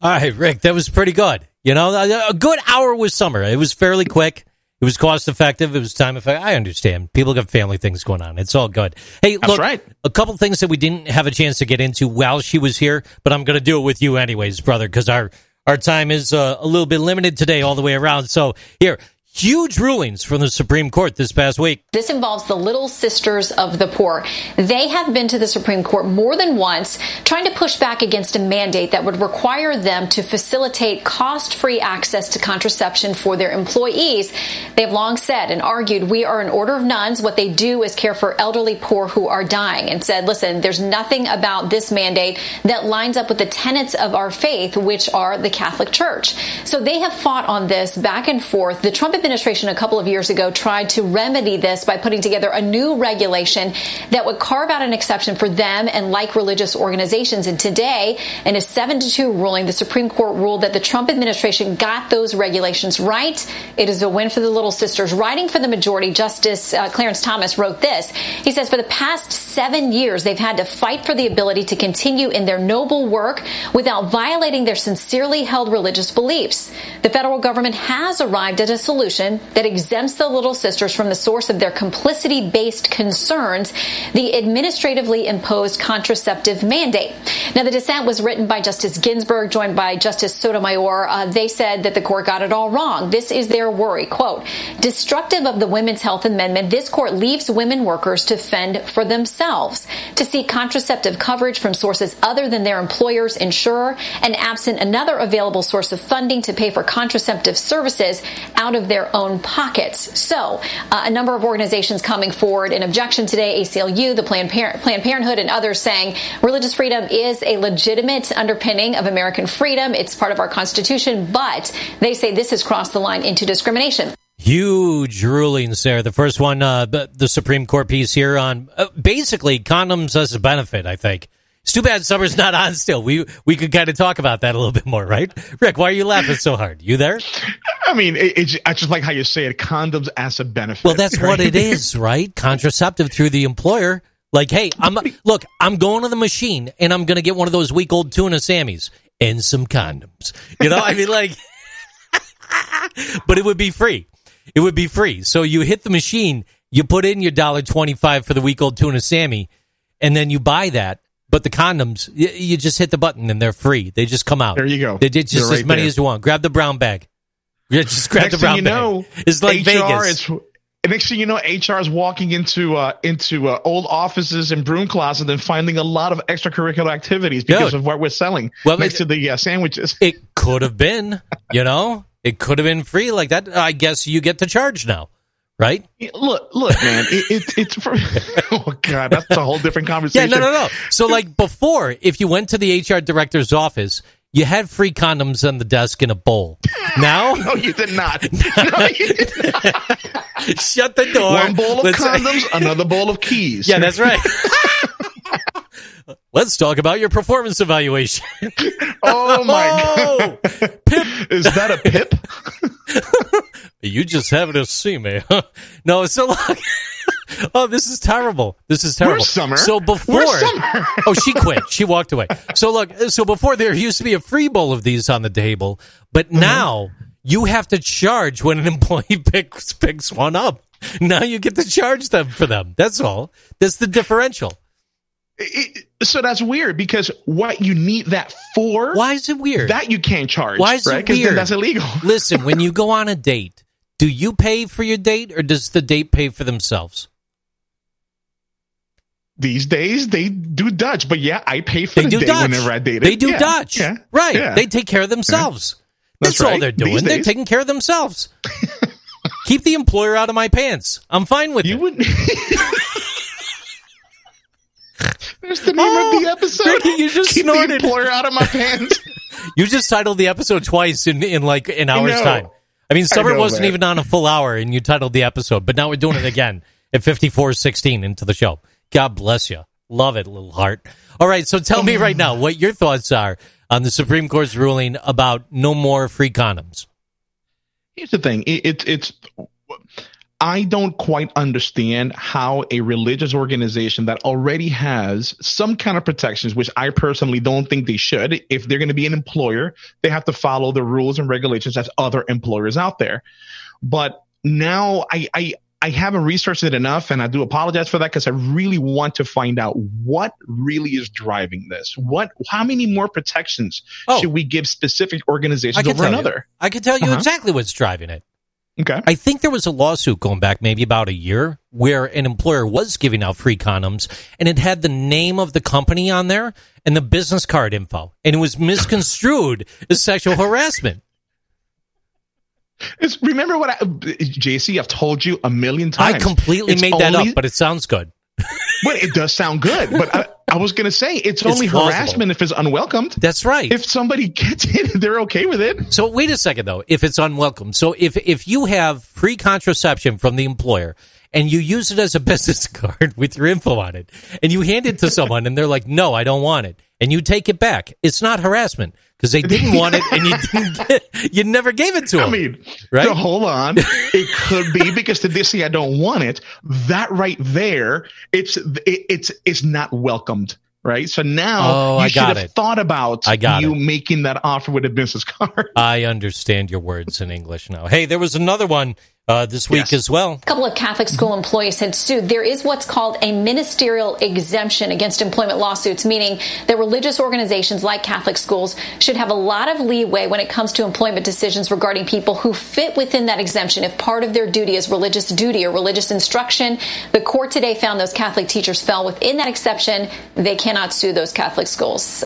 All right, Rick, that was pretty good. You know, a a good hour was Sommer. It was fairly quick. It was cost effective. It was time effective. I understand. People got family things going on. It's all good. Hey, That's look, right. a couple things that we didn't have a chance to get into while she was here, but I'm going to do it with you anyways, brother, because our our time is uh, a little bit limited today, all the way around. So here, huge rulings from the Supreme Court this past week. This involves the Little Sisters of the Poor. They have been to the Supreme Court more than once trying to push back against a mandate that would require them to facilitate cost free access to contraception for their employees. They've long said and argued we are an order of nuns. What they do is care for elderly poor who are dying and said, listen, there's nothing about this mandate that lines up with the tenets of our faith, which are the Catholic Church. So they have fought on this back and forth. The Trump administration a couple of years ago tried to remedy this by putting together a new regulation that would carve out an exception for them and like religious organizations. And today, in a 7 to 2 ruling, the Supreme Court ruled that the Trump administration got those regulations right. It is a win for the Little Sisters. Writing for the majority, Justice uh, Clarence Thomas wrote this. He says, for the past seven years, they've had to fight for the ability to continue in their noble work without violating their sincerely held religious beliefs. The federal government has arrived at a solution that exempts the Little Sisters from the source of their complicity based concerns, the administratively imposed contraceptive mandate. Now, the dissent was written by Justice Ginsburg, joined by Justice Sotomayor. Uh, they said that the court got it all wrong. This is their worry. Quote, destructive of the Women's Health Amendment, this court leaves women workers to fend for themselves, to seek contraceptive coverage from sources other than their employer's insurer, and absent another available source of funding to pay for contraceptive services out of their own pockets. So, uh, a number of organizations coming forward in objection today, ACLU, the Planned, Planned Parenthood, and others saying religious freedom is a legitimate underpinning of American freedom. It's part of our Constitution, but they say this has crossed the line into discrimination. Huge rulings there. The first one, uh, the the Supreme Court piece here on uh, basically condoms as a benefit. I think it's too bad Sommer's not on still. We we could kind of talk about that a little bit more, right? Rick, why are you laughing so hard? You there? I mean, it, I just like how you say it. Condoms as a benefit. Well, that's what it is, right? Contraceptive through the employer. Like, hey, I'm look, I'm going to the machine and I'm going to get one of those week old tuna Sammys and some condoms. You know, I mean, like, but it would be free. It would be free. So you hit the machine, you put in your dollar twenty five for the week old tuna Sammy, and then you buy that. But the condoms, you, you just hit the button and they're free. They just come out. There you go. They did just They're as many there. as you want. Grab the brown bag. Yeah, just grab Next the thing brown you bag. know, it's like HR Vegas. is. Next thing you know, HR is walking into uh, into uh, old offices and broom closets and finding a lot of extracurricular activities because Dude. of what we're selling Well, next it- to the uh, sandwiches. It could have been, you know, it could have been free like that. I guess you get to charge now, right? Look, look, man, it, it, it's for. oh God, that's a whole different conversation. Yeah, no, no, no. So, like before, if you went to the HR director's office, you had free condoms on the desk in a bowl. Now, No, you did not. No, you did not. shut the door. One bowl of Let's- condoms, another bowl of keys. Yeah, that's right. Let's talk about your performance evaluation. Oh my Oh, God, is that a pip? You just having to see me. no, so like, oh, this is terrible. This is terrible. Where's Sommer? So before, Sommer? oh, she quit. She walked away. So look, so before there used to be a free bowl of these on the table, but Mm-hmm. now you have to charge when an employee picks picks one up. Now you get to charge them for them. That's all. That's the differential. It- so that's weird because what you need that for? Why is it weird? That you can't charge. Why is it right? 'Cause weird? that's illegal. Listen, when you go on a date, do you pay for your date or does the date pay for themselves? These days they do Dutch, but yeah, I pay for They the do date Dutch. whenever I date. They do yeah, Dutch. Yeah, Right. yeah. They take care of themselves. That's That's, all right. they're doing. They're taking care of themselves. Keep the employer out of my pants. I'm fine with you it. would. There's the name Oh, of the oh, episode. Ricky, you just Keep snorted. the employer out of my pants. You just titled the episode twice in, in like an hour's time. I mean, Sommer know, wasn't man. even on a full hour, and you titled the episode, but now we're doing it again at fifty four sixteen into the show. God bless you. Love it, little heart. All right, so tell me mm. right now what your thoughts are on the Supreme Court's ruling about no more free condoms. Here's the thing. It, it, it's I don't quite understand how a religious organization that already has some kind of protections, which I personally don't think they should, if they're going to be an employer, they have to follow the rules and regulations as other employers out there. But now I, I, I haven't researched it enough, and I do apologize for that because I really want to find out what really is driving this. What, how many more protections Oh. should we give specific organizations over tell you. I can tell you Uh-huh. exactly what's driving it. Okay. I think there was a lawsuit going back maybe about a year where an employer was giving out free condoms and it had the name of the company on there and the business card info and it was misconstrued as sexual harassment. It's, remember what I, JC, I've told you a million times. I completely It's made that only- up, but it sounds good. But it does sound good. But I, I was going to say it's, only plausible. harassment if it's unwelcomed. That's right. If somebody gets it, they're okay with it. So wait a second though, if it's unwelcome. So if if you have free contraception from the employer and you use it as a business card with your info on it and you hand it to someone and they're like, "No, I don't want it." And you take it back. It's not harassment because they didn't want it and you didn't get, you never gave it to them. I mean, Right? so hold on. It could be because they say I don't want it. That right there, it's it, it's it's not welcomed. Right. So now Oh, you should have it. thought about I got you it. making that offer with a business card. I understand your words in English now. Hey, there was another one uh, this week Yes. as well. A couple of Catholic school employees had sued. There is what's called a ministerial exemption against employment lawsuits, meaning that religious organizations like Catholic schools should have a lot of leeway when it comes to employment decisions regarding people who fit within that exemption if part of their duty is religious duty or religious instruction. The court today found those Catholic teachers fell within that exception. They cannot sue those Catholic schools.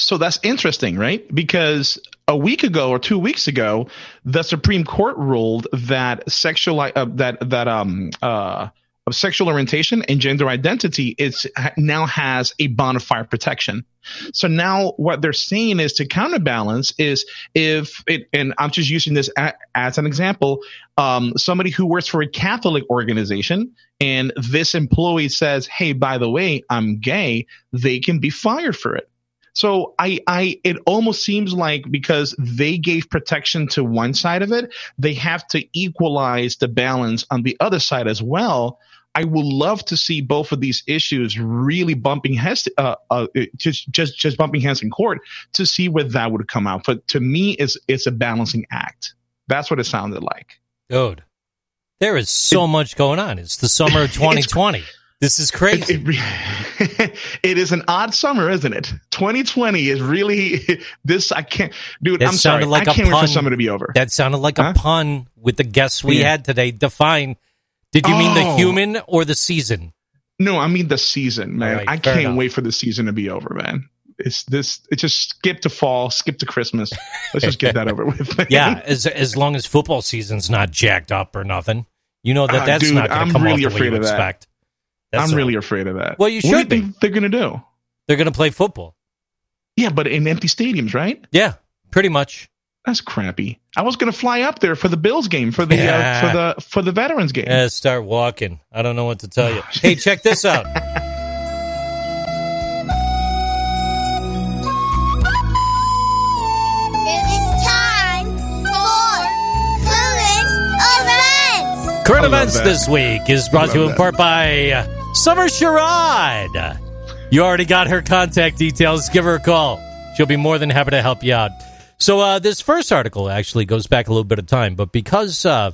So that's interesting, right? Because a week ago or two weeks ago, the Supreme Court ruled that sexual uh, that that um uh sexual orientation and gender identity is now has a bona fide protection. So now what they're saying is to counterbalance is if it, and I'm just using this a, as an example, um, somebody who works for a Catholic organization and this employee says, Hey, by the way, I'm gay, they can be fired for it. So I, I, it almost seems like because they gave protection to one side of it, they have to equalize the balance on the other side as well. I would love to see both of these issues really bumping heads, uh, uh, just, just, just bumping heads in court to see where that would come out. But to me, it's, it's a balancing act. That's what it sounded like. Dude, there is so much going on. It's the summer of 2020. This is crazy. It, it, it is an odd summer, isn't it? 2020 is really this. I can't, dude. That I'm sorry. like I can't wait for summer to be over. That sounded like Huh? a pun with the guests we Yeah. had today. Define. Did you mean the Oh. human or the season? no, I mean the season, man. Right, I can't enough. wait for the season to be over, man. It's this. It just skip to fall, skip to Christmas. Let's just get that over with. man. Yeah, as as long as football season's not jacked up or nothing, you know that Ah, that's dude, not going to come really off the way you of that. expect. That's I'm a- really afraid of that. Well, you What do should be. think they're gonna do? They're going to play football. Yeah, but in empty stadiums, right? Yeah, pretty much. That's crappy. I was gonna fly up there for the Bills game, for the Yeah. uh, for the for the veterans game. Yeah, start walking. I don't know what to tell you. hey, check this out. It's time for current events. Current events that. this week is brought to you in that. part by uh, Sommer Sherrod. You already got her contact details. Give her a call. She'll be more than happy to help you out. So, uh, this first article actually goes back a little bit of time, but because uh,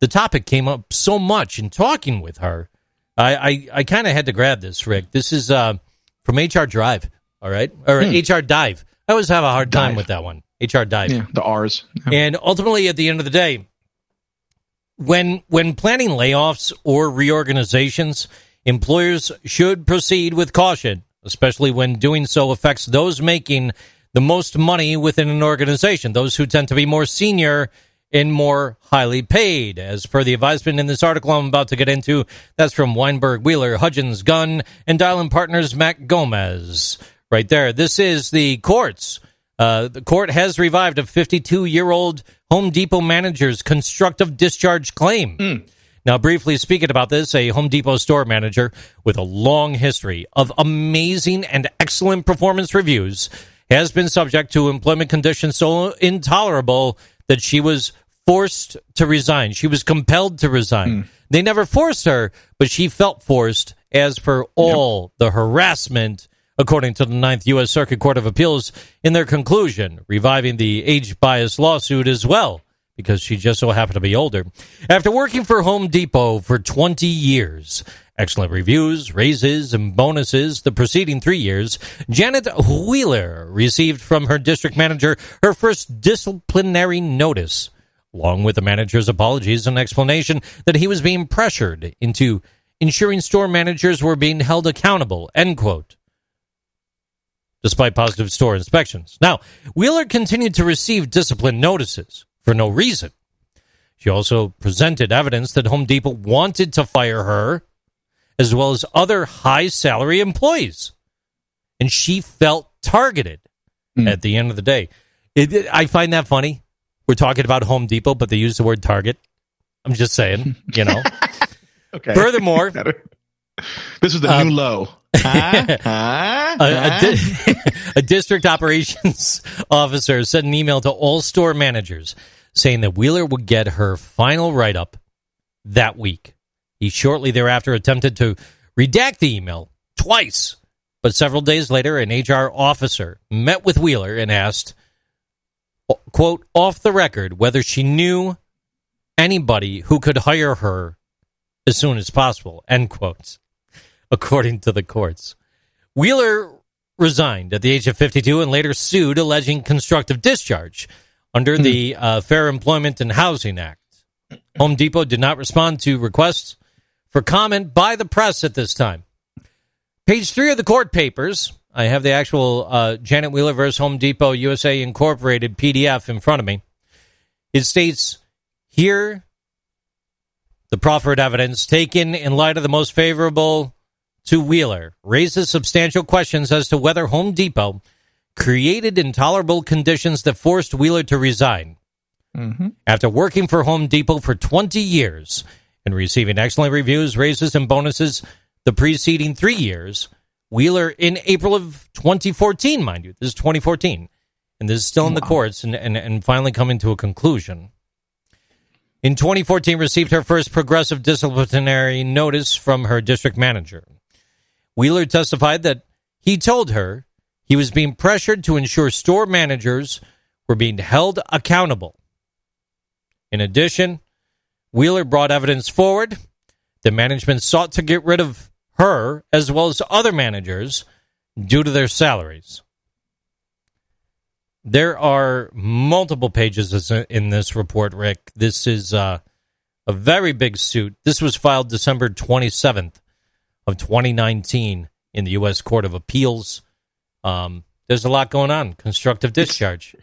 the topic came up so much in talking with her, I, I, I kind of had to grab this, Rick. This is uh, from HR Drive, all right? Or HR Dive. I always have a hard time Hmm. Dive. with that one. HR Dive. yeah, the R's. Yeah. And ultimately, at the end of the day, when when planning layoffs or reorganizations, employers should proceed with caution, especially when doing so affects those making the most money within an organization, those who tend to be more senior and more highly paid. As per the advisement in this article I'm about to get into, that's from Weinberg, Wheeler, Hudgens, Gunn, and Dylan Partners Mac Gomez. right there. This is the courts. Uh, the court has revived a 52 year old Home Depot manager's constructive discharge claim. Now, briefly speaking about this, a Home Depot store manager with a long history of amazing and excellent performance reviews has been subject to employment conditions so intolerable that she was forced to resign. She was compelled to resign. Hmm. They never forced her, but she felt forced as per all the harassment, according to the Ninth U.S. Circuit Court of Appeals, in their conclusion, reviving the age bias lawsuit as well, because she just so happened to be older. After working for Home Depot for 20 years, excellent reviews, raises, and bonuses the preceding three years, Janet Wheeler received from her district manager her first disciplinary notice along with the manager's apologies and explanation that he was being pressured into ensuring store managers were being held accountable, end quote, despite positive store inspections. Now, Wheeler continued to receive discipline notices for no reason. She also presented evidence that Home Depot wanted to fire her, as well as other high salary employees. And she felt targeted at the end of the day. It, it- I find that funny. We're talking about Home Depot, but they use the word target. I'm just saying, you know. Okay. Furthermore, this is the Um, new low. Huh? Huh? a, a, di- a district operations officer sent an email to all store managers saying that Wheeler would get her final write up that week. He shortly thereafter attempted to redact the email twice, but several days later, an HR officer met with Wheeler and asked, quote, off the record, whether she knew anybody who could hire her as soon as possible, end quotes, according to the courts. Wheeler resigned at the age of 52 and later sued, alleging constructive discharge under the uh, Fair Employment and Housing Act. Home Depot did not respond to requests for comment by the press at this time. Page three of the court papers. I have the actual uh, Janet Wheeler versus Home Depot USA Incorporated PDF in front of me. It states here the proffered evidence taken in light of the most favorable to Wheeler raises substantial questions as to whether Home Depot created intolerable conditions that forced Wheeler to resign. Mm-hmm. After working for Home Depot for 20 years and receiving excellent reviews, raises, and bonuses the preceding three years, Wheeler in April of 2014, mind you, this is 2014, and this is still in the courts and, and, and finally coming to a conclusion. In 2014, received her first progressive disciplinary notice from her district manager. Wheeler testified that he told her he was being pressured to ensure store managers were being held accountable. In addition, Wheeler brought evidence forward The management sought to get rid of her as well as other managers due to their salaries. There are multiple pages in this report, Rick. This is uh, a very big suit. This was filed December 27th of 2019 in the U.S. Court of Appeals. Um, there's a lot going on. Constructive discharge.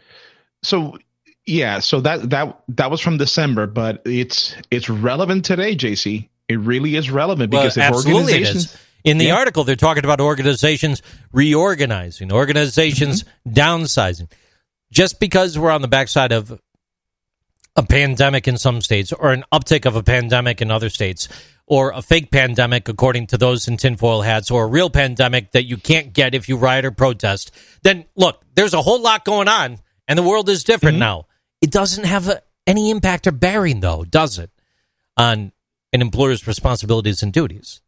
so yeah, so that that that was from December, but it's it's relevant today, JC. It really is relevant because well, if absolutely organizations is. In the Yeah. article, they're talking about organizations reorganizing, organizations Mm-hmm. downsizing. Just because we're on the backside of a pandemic in some states, or an uptick of a pandemic in other states, or a fake pandemic, according to those in tinfoil hats, or a real pandemic that you can't get if you riot or protest, then look, there's a whole lot going on, and the world is different mm-hmm. now. It doesn't have a, any impact or bearing, though, does it, on an employer's responsibilities and duties?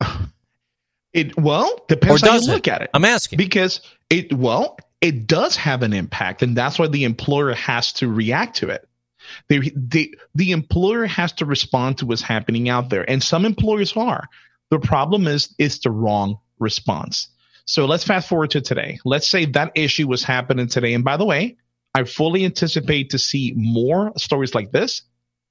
it well depends how you it? look at it. I'm asking. because it well it does have an impact and that's why the employer has to react to it the, the, the employer has to respond to what's happening out there. And some employers are. The problem is it's the wrong response. So let's fast forward to today. Let's say that issue was happening today. And by the way i fully anticipate to see more stories like this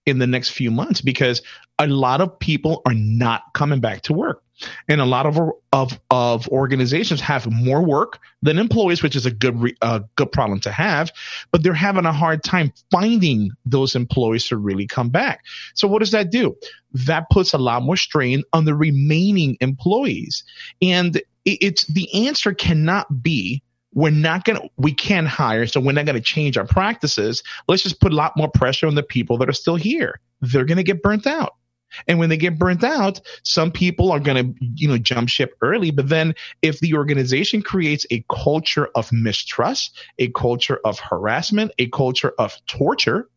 in the next few months because a lot of people are not coming back to work and a lot of of of organizations have more work than employees, which is a good re, a good problem to have. But they're having a hard time finding those employees to really come back. So what does that do? That puts a lot more strain on the remaining employees. And it, it's the answer cannot be we're not going to, we can't hire, so we're not going to change our practices. Let's just put a lot more pressure on the people that are still here. They're going to get burnt out. And when they get burnt out, some people are going to, you know, jump ship early. But then if the organization creates a culture of mistrust, a culture of harassment, a culture of torture,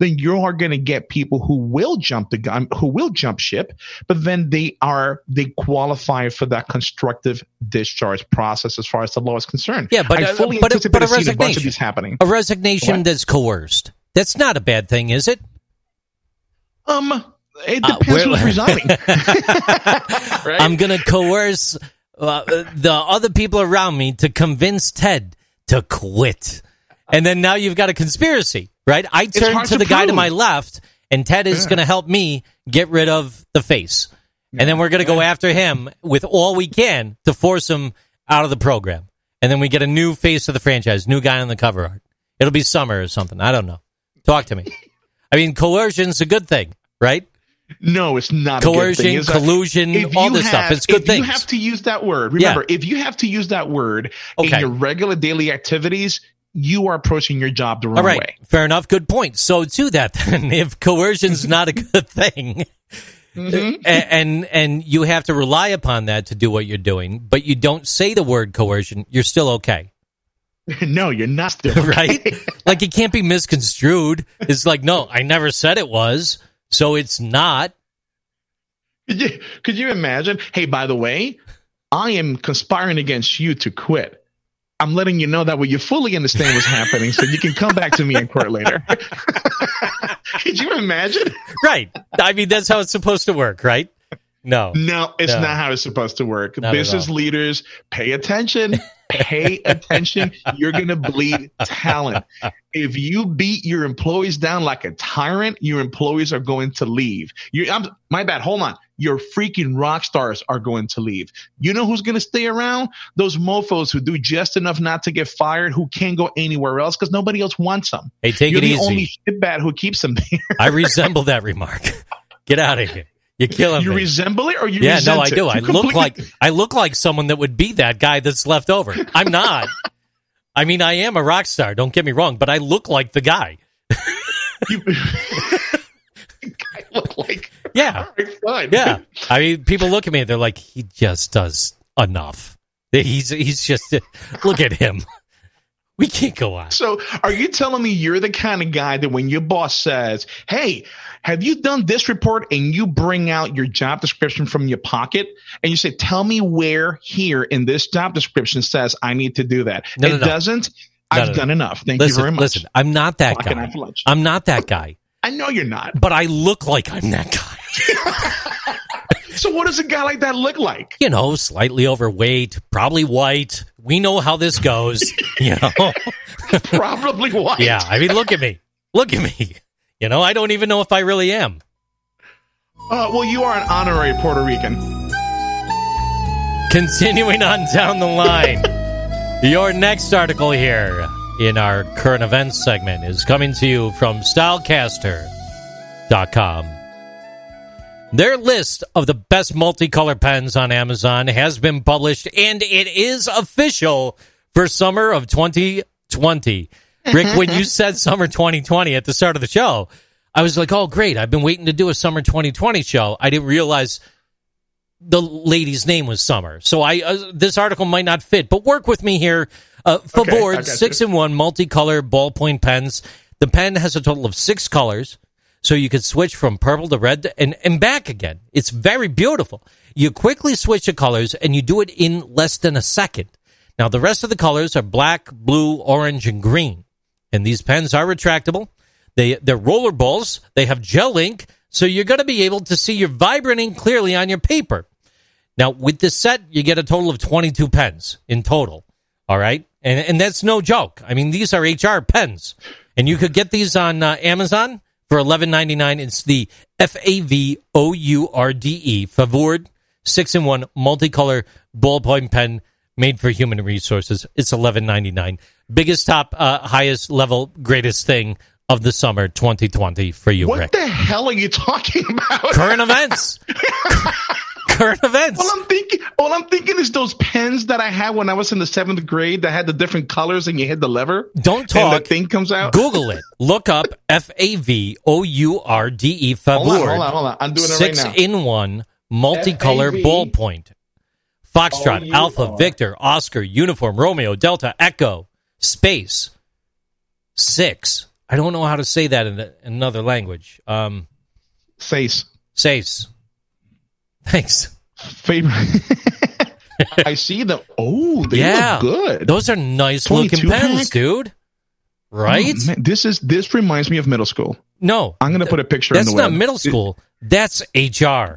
then you are going to get people who will jump the gun, who will jump ship, but then they are, they qualify for that constructive discharge process as far as the law is concerned. Yeah, but, I uh, fully but, anticipate but a seeing a bunch of these happening. a resignation What? that's coerced. That's not a bad thing, is it? Um, it Uh, depends where- who's resigning. right? I'm going to coerce uh, the other people around me to convince Ted to quit. And then now you've got a conspiracy, right? I turn hard to to the guy to my left, and Ted is Yeah. going to help me get rid of the face. And then we're going to go after him with all we can to force him out of the program. And then we get a new face of the franchise, new guy on the cover art. It'll be Sommer or something. I don't know. Talk to me. I mean, coercion's a good thing, right? No, it's not a good Coercion, collusion, all this stuff. It's good if things. You have to use that word. Remember, if you have to use that word Okay. in your regular daily activities, you are approaching your job the wrong All right, way. fair enough. Good point. So to that, then, if coercion's not a good thing, Mm-hmm. and and you have to rely upon that to do what you're doing, but you don't say the word coercion, you're still okay, no, you're not still right? like it can't be misconstrued. It's like, no, I never said it was, so it's not. Could you, could you imagine? Hey, by the way, I am conspiring against you to quit. I'm letting you know that way you fully understand what's happening, so you can come back to me in court later. could you imagine? Right. I mean, that's how it's supposed to work, right? No. No, it's No. not how it's supposed to work. Not Business leaders, pay attention. Pay attention. You're going to bleed talent. If you beat your employees down like a tyrant, your employees are going to leave. You, I'm, my bad. Hold on. Your freaking rock stars are going to leave. You know who's going to stay around? Those mofos who do just enough not to get fired, who can't go anywhere else because nobody else wants them. Hey, take You're it the easy. only shitbag who keeps them there. I resemble that remark. Get out of here. You're killing You me. resemble it or you yeah, no, I it? do. I You look completely- like I look like someone that would be that guy that's left over. I'm not. I mean, I am a rock star. Don't get me wrong, but I look like the guy. you I look like Yeah, right, fine. yeah. I mean, people look at me. They're like, he just does enough. He's he's just look at him. We can't go on. So, are you telling me you're the kind of guy that when your boss says, "Hey, have you done this report?" and you bring out your job description from your pocket and you say, "Tell me where here in this job description says I need to do that." No, it no, no. doesn't. I've done enough. Thank Listen, you very much. listen. I'm not that guy. out for lunch. I'm not that guy. I know you're not. But I look like I'm that guy. So, what does a guy like that look like? You know, slightly overweight, probably white. We know how this goes. You know. Probably white. Yeah, I mean, look at me. Look at me. You know, I don't even know if I really am. Uh, well, you are an honorary Puerto Rican. Continuing on down the line, your next article here in our current events segment is coming to you from Stylecaster.com. Their list of the best multicolor pens on Amazon has been published and it is official for summer of 2020. Rick, when you said summer 2020 at the start of the show, I was like, oh, great. I've been waiting to do a summer 2020 show. I didn't realize the lady's name was Sommer. So I uh, this article might not fit, but work with me here. Uh, for Okay, I board got six you. in one multicolor ballpoint pens. The pen has a total of six colors, so you could switch from purple to red and and back again. It's very beautiful. You quickly switch the colors, and you do it in less than a second. Now the rest of the colors are black, blue, orange, and green. And these pens are retractable. They they're roller balls. They have gel ink, so you're going to be able to see your vibrant ink clearly on your paper. Now, with this set, you get a total of 22 pens in total. All right. And, and that's no joke. I mean, these are HR pens. And you could get these on uh, Amazon for $11.99. It's the F A V O U R D E, Favord 6 in 1 multicolor ballpoint pen made for human resources. It's $11.99. Biggest, top, uh, highest level, greatest thing of the summer 2020 for you, What Rick. the hell are you talking about? Current events. current events. All I'm thinking, all I'm thinking is those pens that I had when I was in the seventh grade that had the different colors, and you hit the lever. Don't and talk. the thing comes out. Google it. Look up F A V O U R D E Hold on, hold on, hold on. I'm doing it Six right now. in one multicolor F-A-V. ballpoint. Foxtrot, O-U-R. Alpha, Victor, Oscar, Uniform, Romeo, Delta, Echo, Space. Six. I don't know how to say that in, another language. Um, Face. Sace. Thanks. Favorite. I see them. Oh, they yeah. look good. Those are nice looking pens, pack? dude. Oh, right? Oh, man, this is this reminds me of middle school. no. I'm gonna put a picture That's not web. middle school. That's HR.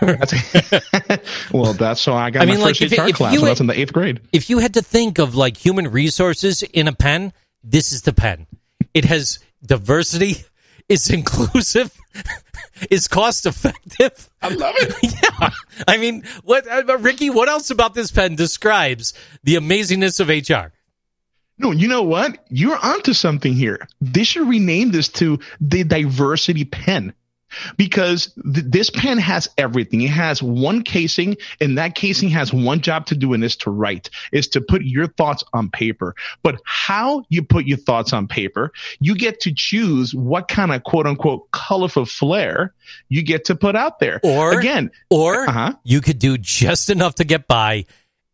That's- well, that's so I got I my mean, like, first if it- HR if class you when I had- was in the eighth grade. if you had to think of like human resources in a pen, this is the pen. It has diversity, it's inclusive, it's cost effective. I love it. yeah. I mean, what uh, Ricky, what else about this pen describes the amazingness of HR? No, you know what? You're onto something here. They should rename this to the diversity pen. Because th- this pen has everything. It has one casing, and that casing has one job to do, and is to write, is to put your thoughts on paper. But how you put your thoughts on paper, you get to choose what kind of quote unquote colorful flair you get to put out there. Or again, or Uh-huh. you could do just enough to get by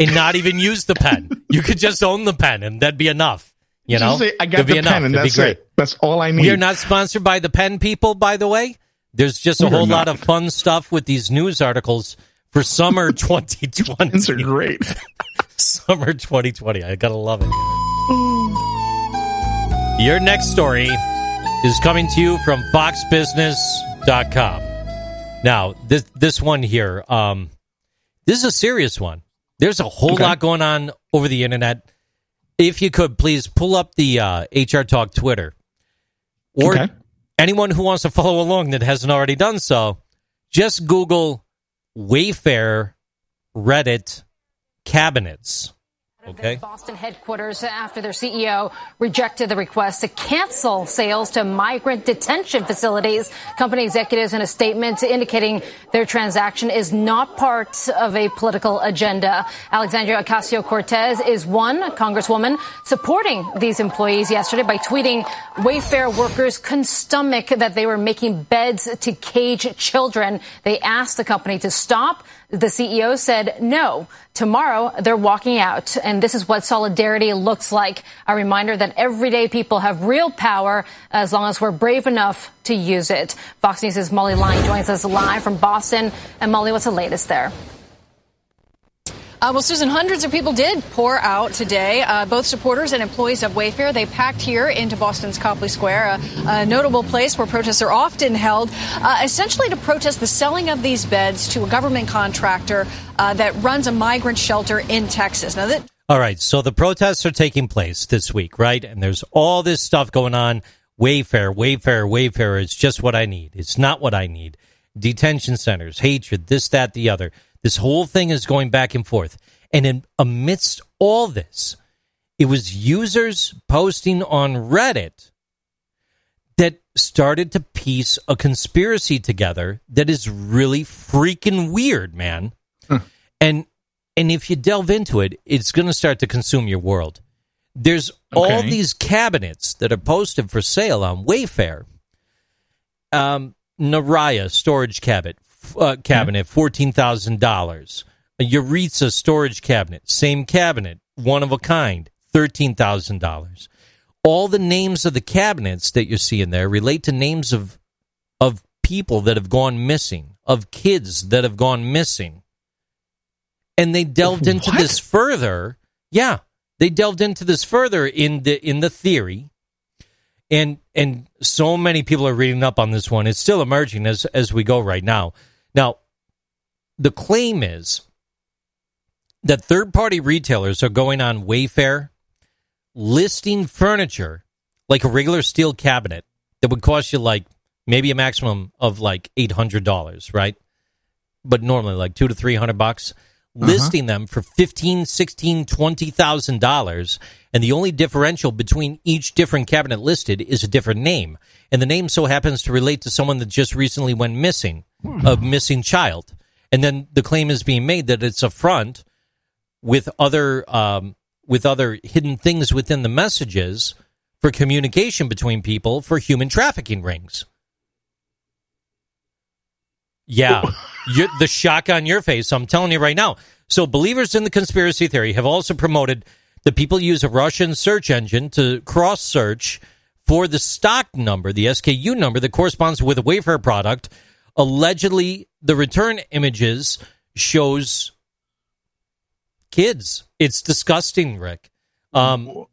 and not even use the pen. You could just own the pen and that'd be enough. You know, say, I got It'd be the enough. pen, and It'd that's great. it. That's all I need. We are not sponsored by the pen people, by the way. There's just a are whole lot of fun stuff with these news articles for summer Pens are 2020. great. summer 2020. I gotta love it. Your next story is coming to you from FoxBusiness.com. Now, this this one here, um, this is a serious one. There's a whole Okay. lot going on over the internet. If you could please pull up the uh, HR Talk Twitter, or Okay. Anyone who wants to follow along that hasn't already done so, just Google Wayfair Reddit cabinets. Okay. Boston headquarters after their CEO rejected the request to cancel sales to migrant detention facilities. Company executives in a statement indicating their transaction is not part of a political agenda. Alexandria Ocasio Cortez is one congresswoman supporting these employees yesterday by tweeting Wayfair workers couldn't stomach that they were making beds to cage children. They asked the company to stop. The CEO said no. Tomorrow, they're walking out, and this is what solidarity looks like. A reminder that everyday people have real power as long as we're brave enough to use it. Fox News' Molly Line joins us live from Boston. And Molly, what's the latest there? Uh, well, Susan, hundreds of people did pour out today. Uh, both supporters and employees of Wayfair, they packed here into Boston's Copley Square, a, a notable place where protests are often held, uh, essentially to protest the selling of these beds to a government contractor uh, that runs a migrant shelter in Texas. Now, that All right, so the protests are taking place this week, right? And there's all this stuff going on. Wayfair, Wayfair, Wayfair is just what I need. It's not what I need. Detention centers, hatred, this, that, the other. This whole thing is going back and forth. And in, amidst all this, it was users posting on Reddit that started to piece a conspiracy together that is really freaking weird, man. And and if you delve into it, it's going to start to consume your world. There's all these cabinets that are posted for sale on Wayfair. Um, Naraya storage cabinet, uh, cabinet, fourteen thousand dollars. A storage cabinet, same cabinet, one of a kind, thirteen thousand dollars. All the names of the cabinets that you see in there relate to names of of people that have gone missing, of kids that have gone missing. And they delved into What? this further. Yeah, they delved into this further in the in the theory and and so many people are reading up on this one. It's still emerging as as we go right now. Now, the claim is that third party retailers are going on Wayfair listing furniture like a regular steel cabinet that would cost you like maybe a maximum of like eight hundred dollars, right? But normally like two to three hundred bucks. Listing them for fifteen, sixteen, twenty thousand dollars, and the only differential between each different cabinet listed is a different name, and the name so happens to relate to someone that just recently went missing, a missing child, and then the claim is being made that it's a front with other um, with other hidden things within the messages for communication between people for human trafficking rings. Yeah, you the shock on your face. I'm telling you right now. So, believers in the conspiracy theory have also promoted that people use a Russian search engine to cross search for the stock number, the SKU number that corresponds with a Wayfair product. Allegedly, the return images shows kids. It's disgusting, Rick. Um,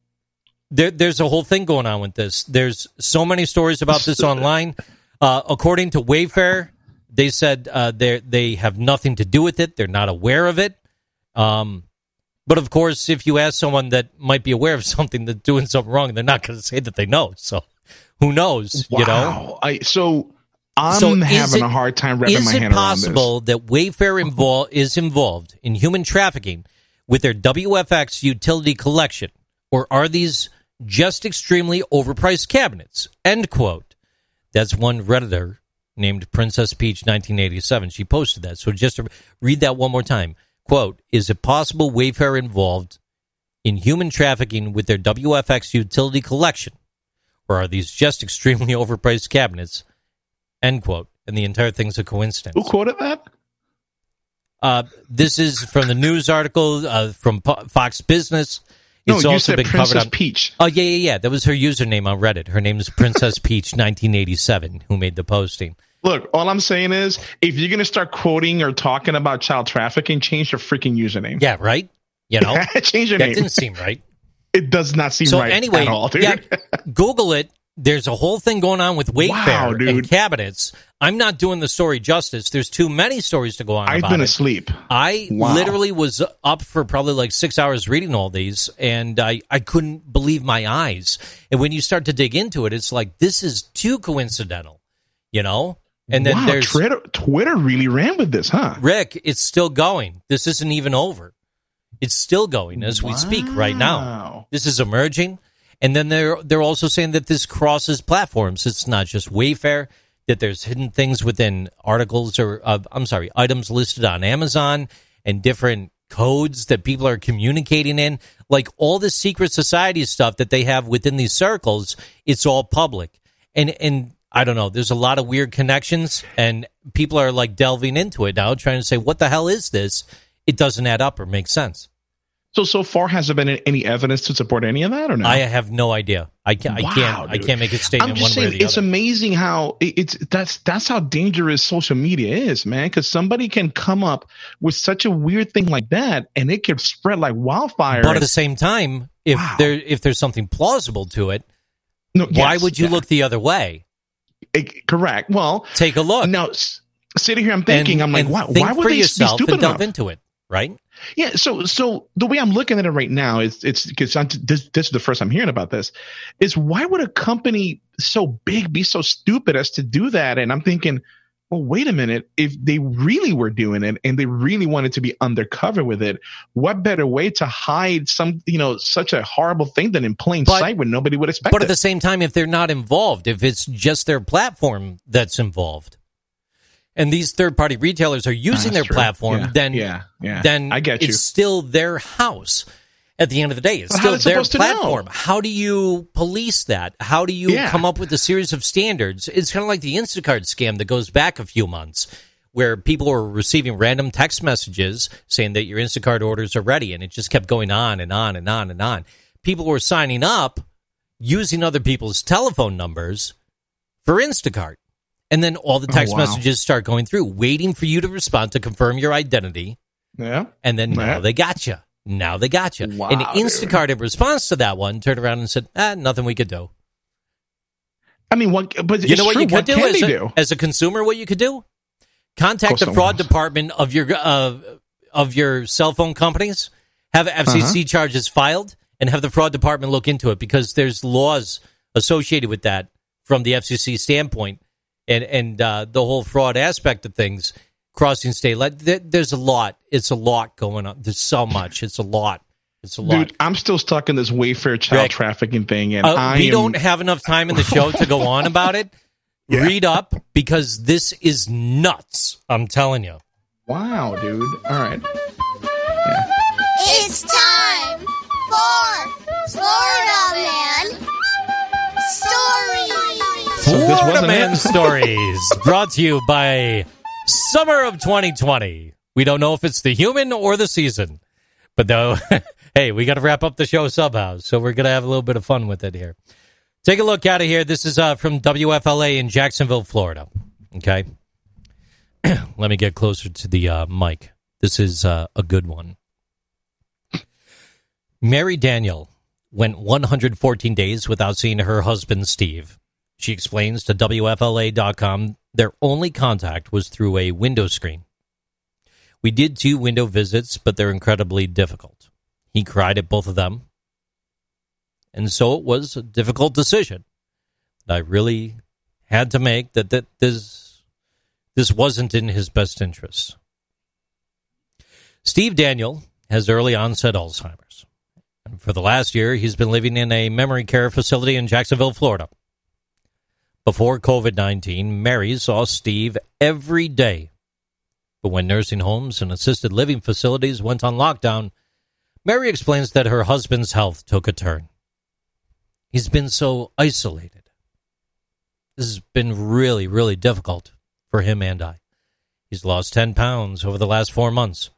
there, there's a whole thing going on with this. There's so many stories about this online. Uh, according to Wayfair, they said uh, they they have nothing to do with it. They're not aware of it. Um, but of course, if you ask someone that might be aware of something that's doing something wrong, they're not going to say that they know. So who knows? Wow. You know. I, so I'm So having it- a hard time wrapping my hand Is my it possible that Wayfair invol- is involved in human trafficking with their WFX utility collection, or are these just extremely overpriced cabinets? End quote. That's one redditor named Princess Peach 1987. She posted that. So just to read that one more time. Quote: Is it possible Wayfair involved in human trafficking with their WFX utility collection, or are these just extremely overpriced cabinets? End quote. And the entire thing's a coincidence. Who quoted that? Uh, this is from the news article uh, from Po- Fox Business. No, It's you also said been Princess covered on. Peach. Oh yeah, yeah, yeah. That was her username on Reddit. Her name is Princess Peach 1987, who made the posting. Look, all I'm saying is, if you're gonna start quoting or talking about child trafficking, change your freaking username. Yeah, right. You know change your that name. That didn't seem right. It does not seem So right anyway, at all, dude. yeah, Google it. There's a whole thing going on with Wayfair Wow, and cabinets. I'm not doing the story justice. There's too many stories to go on. I've about been it. asleep. I Wow. literally was up for probably like six hours reading all these, and I, I couldn't believe my eyes. And when you start to dig into it, it's like this is too coincidental, you know. And then wow, there's Twitter, Twitter really ran with this, huh? Rick. It's still going. This isn't even over. It's still going as we speak right now. This is emerging, and then they're they're also saying that this crosses platforms. It's not just Wayfair. That there's hidden things within articles or uh, I'm sorry, items listed on Amazon and different codes that people are communicating in. Like all the secret society stuff that they have within these circles, it's all public. And and I don't know. There's a lot of weird connections, and people are like delving into it now, trying to say, "What the hell is this?" It doesn't add up or make sense. So so far, has there been any evidence to support any of that, or no? I have no idea. I can't. I Wow, can't. I can't make a statement I'm just one way or saying, it's other. amazing how it's that's that's how dangerous social media is, man. Because somebody can come up with such a weird thing like that, and it can spread like wildfire. but at the same time, if Wow. there if there's something plausible to it, No, why yes, would you yeah. look the other way? It- correct. Well, Take a look. now sitting here, I'm thinking, and, I'm like, why, think why would they be stupid enough? into it, right? Yeah, so so the way I'm looking at it right now is it's because this this is the first I'm hearing about this. Is why would a company so big be so stupid as to do that? And I'm thinking, well, wait a minute. If they really were doing it and they really wanted to be undercover with it, what better way to hide some you know such a horrible thing than in plain But- sight when nobody would expect But it? But at the same time, if they're not involved, if it's just their platform that's involved, and these third party retailers are using that's their true. platform, Yeah, then yeah, yeah. then I get it's you. still their house. At the end of the day, it's But still their supposed to know? platform. How do you police that? How do you Yeah. come up with a series of standards? It's kind of like the Instacart scam that goes back a few months, where people were receiving random text messages saying that your Instacart orders are ready, and it just kept going on and on and on and on. People were signing up using other people's telephone numbers for Instacart. And then all the oh, text Oh, wow. messages start going through, waiting for you to respond to confirm your identity. yeah. And then now Yeah. they got you. Now they got you. Wow, and dude. Instacart, in response to that one, turned around and said, ah, nothing we could do. I mean, what? But You know what true. you could do can as, a, do? as a consumer? What you could do? Contact the fraud department of your uh, of your cell phone companies. Have FCC Uh-huh. charges filed and have the fraud department look into it because there's laws associated with that from the FCC standpoint and and uh, the whole fraud aspect of things crossing state. Like there, there's a lot. It's a lot going on. There's so much. It's a lot. It's a lot. Dude, I'm still stuck in this Wayfair child Rick, trafficking thing, and Uh, I we am, don't have enough time in the show to go on about it. Yeah. Read up because this is nuts. I'm telling you. Wow, dude. All right. It's time for Florida Man Stories. So Florida wasn't Man? Stories, brought to you by Summer of 2020. We don't know if it's the human or the season, but though, hey, we got to wrap up the show somehow, so we're gonna have a little bit of fun with it here. Take a look out of here. This is uh, from WFLA in Jacksonville, Florida. Okay, let me get closer to the uh, mic. This is uh, a good one. Mary Daniel went 114 days without seeing her husband, Steve. She explains to WFLA.com their only contact was through a window screen. We did two window visits, but they're incredibly difficult. He cried at both of them. And so it was a difficult decision that I really had to make that, that this, this wasn't in his best interests. Steve Daniel has early onset Alzheimer's. And for the last year, he's been living in a memory care facility in Jacksonville, Florida. Before COVID 19, Mary saw Steve every day. But when nursing homes and assisted living facilities went on lockdown, Mary explains that her husband's health took a turn. He's been so isolated. This has been really, really difficult for him and I. He's lost 10 pounds over the last four months.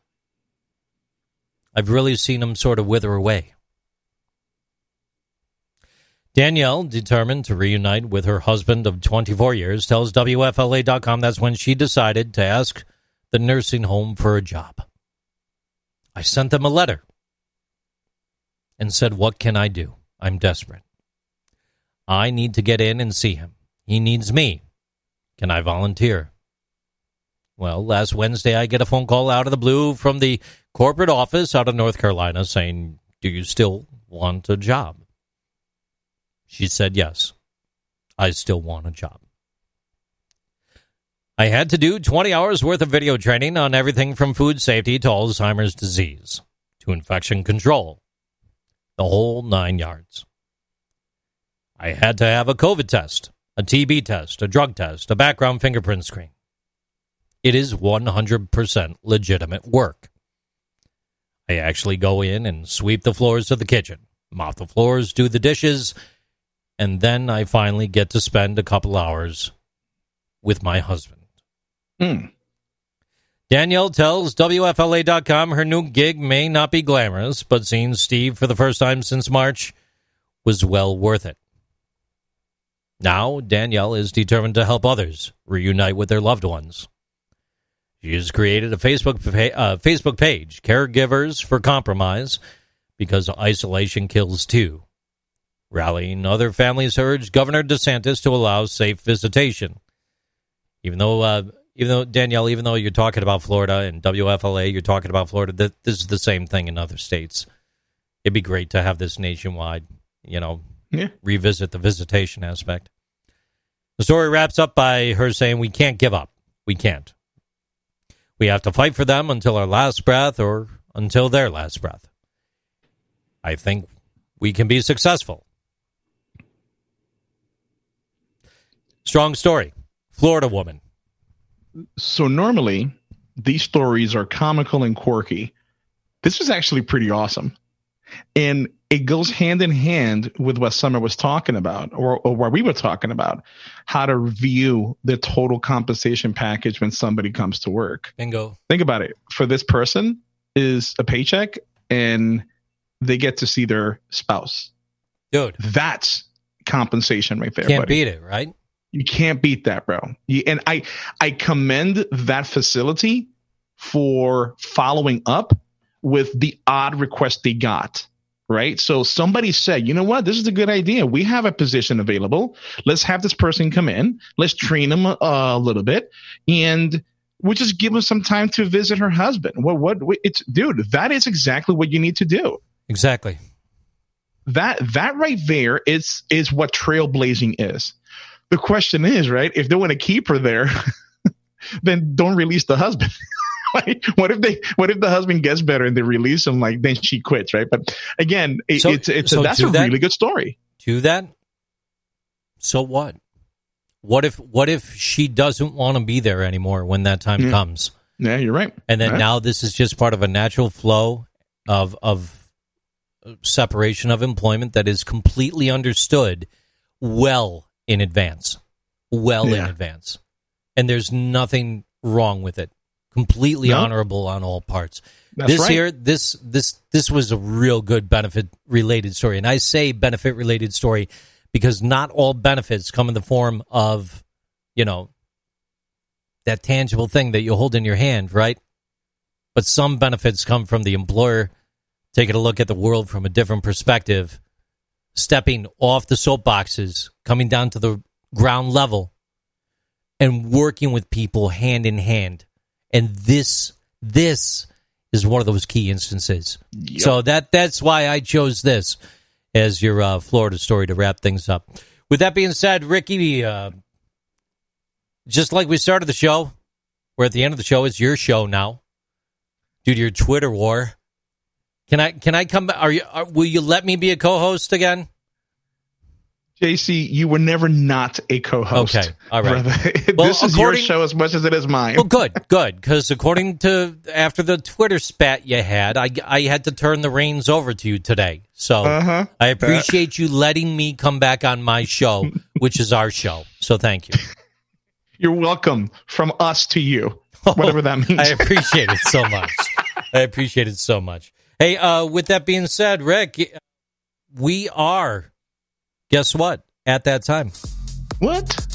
I've really seen him sort of wither away. Danielle, determined to reunite with her husband of 24 years, tells WFLA.com that's when she decided to ask the nursing home for a job. I sent them a letter and said, What can I do? I'm desperate. I need to get in and see him. He needs me. Can I volunteer? Well, last Wednesday, I get a phone call out of the blue from the corporate office out of North Carolina saying, Do you still want a job? She said, Yes, I still want a job. I had to do 20 hours worth of video training on everything from food safety to Alzheimer's disease to infection control, the whole nine yards. I had to have a COVID test, a TB test, a drug test, a background fingerprint screen. It is 100% legitimate work. I actually go in and sweep the floors of the kitchen, mop the floors, do the dishes, and then I finally get to spend a couple hours with my husband. Hmm. Danielle tells WFLA.com her new gig may not be glamorous, but seeing Steve for the first time since March was well worth it. Now, Danielle is determined to help others reunite with their loved ones. She has created a Facebook pa- uh, Facebook page, Caregivers for Compromise, because isolation kills too. Rallying other families urged Governor DeSantis to allow safe visitation. Even though, uh, even though Danielle, even though you're talking about Florida and WFLA, you're talking about Florida. Th- this is the same thing in other states. It'd be great to have this nationwide. You know, Yeah. revisit the visitation aspect. The story wraps up by her saying, "We can't give up. We can't. We have to fight for them until our last breath, or until their last breath. I think we can be successful." Strong story. Florida woman. So normally these stories are comical and quirky. This was actually pretty awesome. And it goes hand in hand with what Sommer was talking about, or, or what we were talking about, how to view the total compensation package when somebody comes to work. Bingo. Think about it. For this person is a paycheck and they get to see their spouse. Dude, That's compensation right there. can't buddy. beat it, right? You can't beat that, bro. You, and I I commend that facility for following up with the odd request they got. Right. So somebody said, you know what? This is a good idea. We have a position available. Let's have this person come in. Let's train them a, a little bit. And we'll just give them some time to visit her husband. Well, what it's dude, that is exactly what you need to do Exactly. that that right there is is what trailblazing is. The question is, right? If they want to keep her there, then don't release the husband. Like, what if they? What if the husband gets better and they release him? Like then she quits, right? But again, it, So- it's it's so a, that's a that? really good story. Do that. So what? What if what if she doesn't want to be there anymore when that time Yeah. comes? Yeah, you're right. And then Yeah. now this is just part of a natural flow of of uh, separation of employment that is completely understood well in advance. Well in advance. And there's nothing wrong with it. Completely No. honorable on all parts. That's this right. here this this this was a real good benefit related story. And I say benefit related story because not all benefits come in the form of, you know, that tangible thing that you hold in your hand, right? But some benefits come from the employer taking a look at the world from a different perspective, stepping off the soapboxes, coming down to the ground level, and working with people hand in hand. And this, this is one of those key instances. So that that's why I chose this as your uh, Florida story to wrap things up. With that being said, Ricky, uh, just like we started the show, we're at the end of the show. It's your show now, due to your Twitter war. Can I can I come? back? Are you? Are, will you let me be a co-host again? JC, you were never not a co-host. Okay, all right. Well, this is your show as much as it is mine. Well, good, good. Because according to after the Twitter spat you had, I I had to turn the reins over to you today. So Uh-huh. I appreciate you letting me come back on my show, which is our show. So thank you. You're welcome from us to you, whatever that means. I appreciate it so much. I appreciate it so much. Hey, uh, with that being said, Rick, we are. Guess what? At that time, what?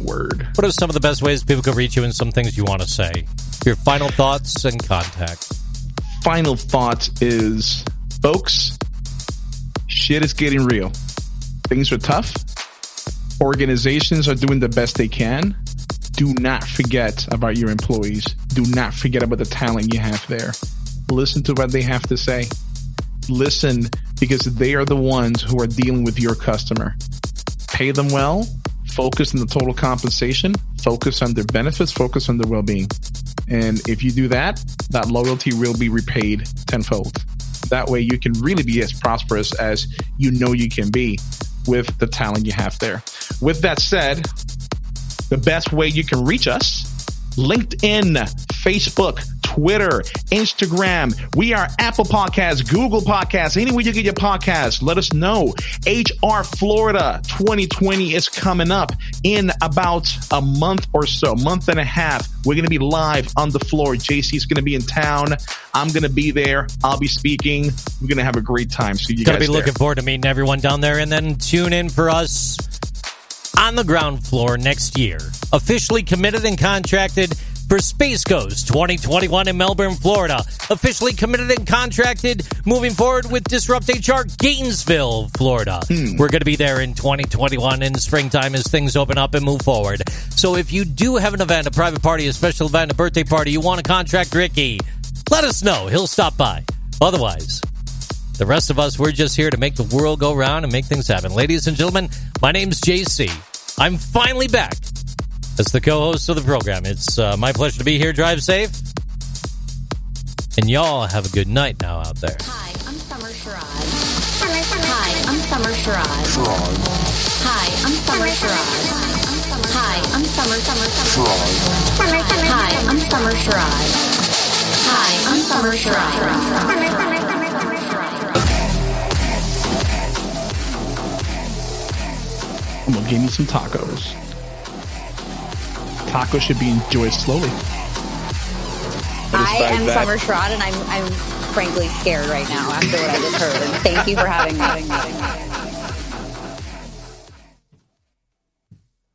Word. what are some of the best ways people can reach you and some things you want to say? Your final thoughts and contact. Final thought is, folks, shit is getting real. Things are tough. Organizations are doing the best they can. Do not forget about your employees. Do not forget about the talent you have there. Listen to what they have to say. Listen because they are the ones who are dealing with your customer. Pay them well. Focus on the total compensation. Focus on their benefits. Focus on their well-being. And if you do that, that loyalty will be repaid tenfold. That way you can really be as prosperous as you know you can be with the talent you have there. With that said, the best way you can reach us LinkedIn, Facebook, Twitter, Instagram. We are Apple Podcasts, Google Podcasts, anywhere you get your podcasts. Let us know. HR Florida 2020 is coming up in about a month or so, month and a half. We're going to be live on the floor. JC's going to be in town. I'm going to be there. I'll be speaking. We're going to have a great time. So you Gonna guys be there. looking forward to meeting everyone down there, and then tune in for us on the ground floor next year. Officially committed and contracted for Space Coast 2021 in Melbourne, Florida. Officially committed and contracted moving forward with Disrupt HR Gainesville, Florida. Hmm. We're going to be there in 2021 in springtime as things open up and move forward. So if you do have an event, a private party, a special event, a birthday party, you want to contract Ricky, let us know. He'll stop by. Otherwise, the rest of us, we're just here to make the world go round and make things happen. Ladies and gentlemen, my name's JC. I'm finally back as the co-host of the program. It's uh, my pleasure to be here. Drive safe. And y'all have a good night now out there. Hi, I'm Sommer Sherrod. Hi, I'm Sommer Sherrod. Hi, I'm Sommer Sherrod. Hi, I'm Sommer Sommer Sommer. Hi, I'm Sommer Sherrod. Hi, I'm Sommer Sherrod. I'm gonna give me some tacos. Tacos should be enjoyed slowly. I am that. Sommer Sherrod, and I'm I'm frankly scared right now after what I just heard. Thank you for having me.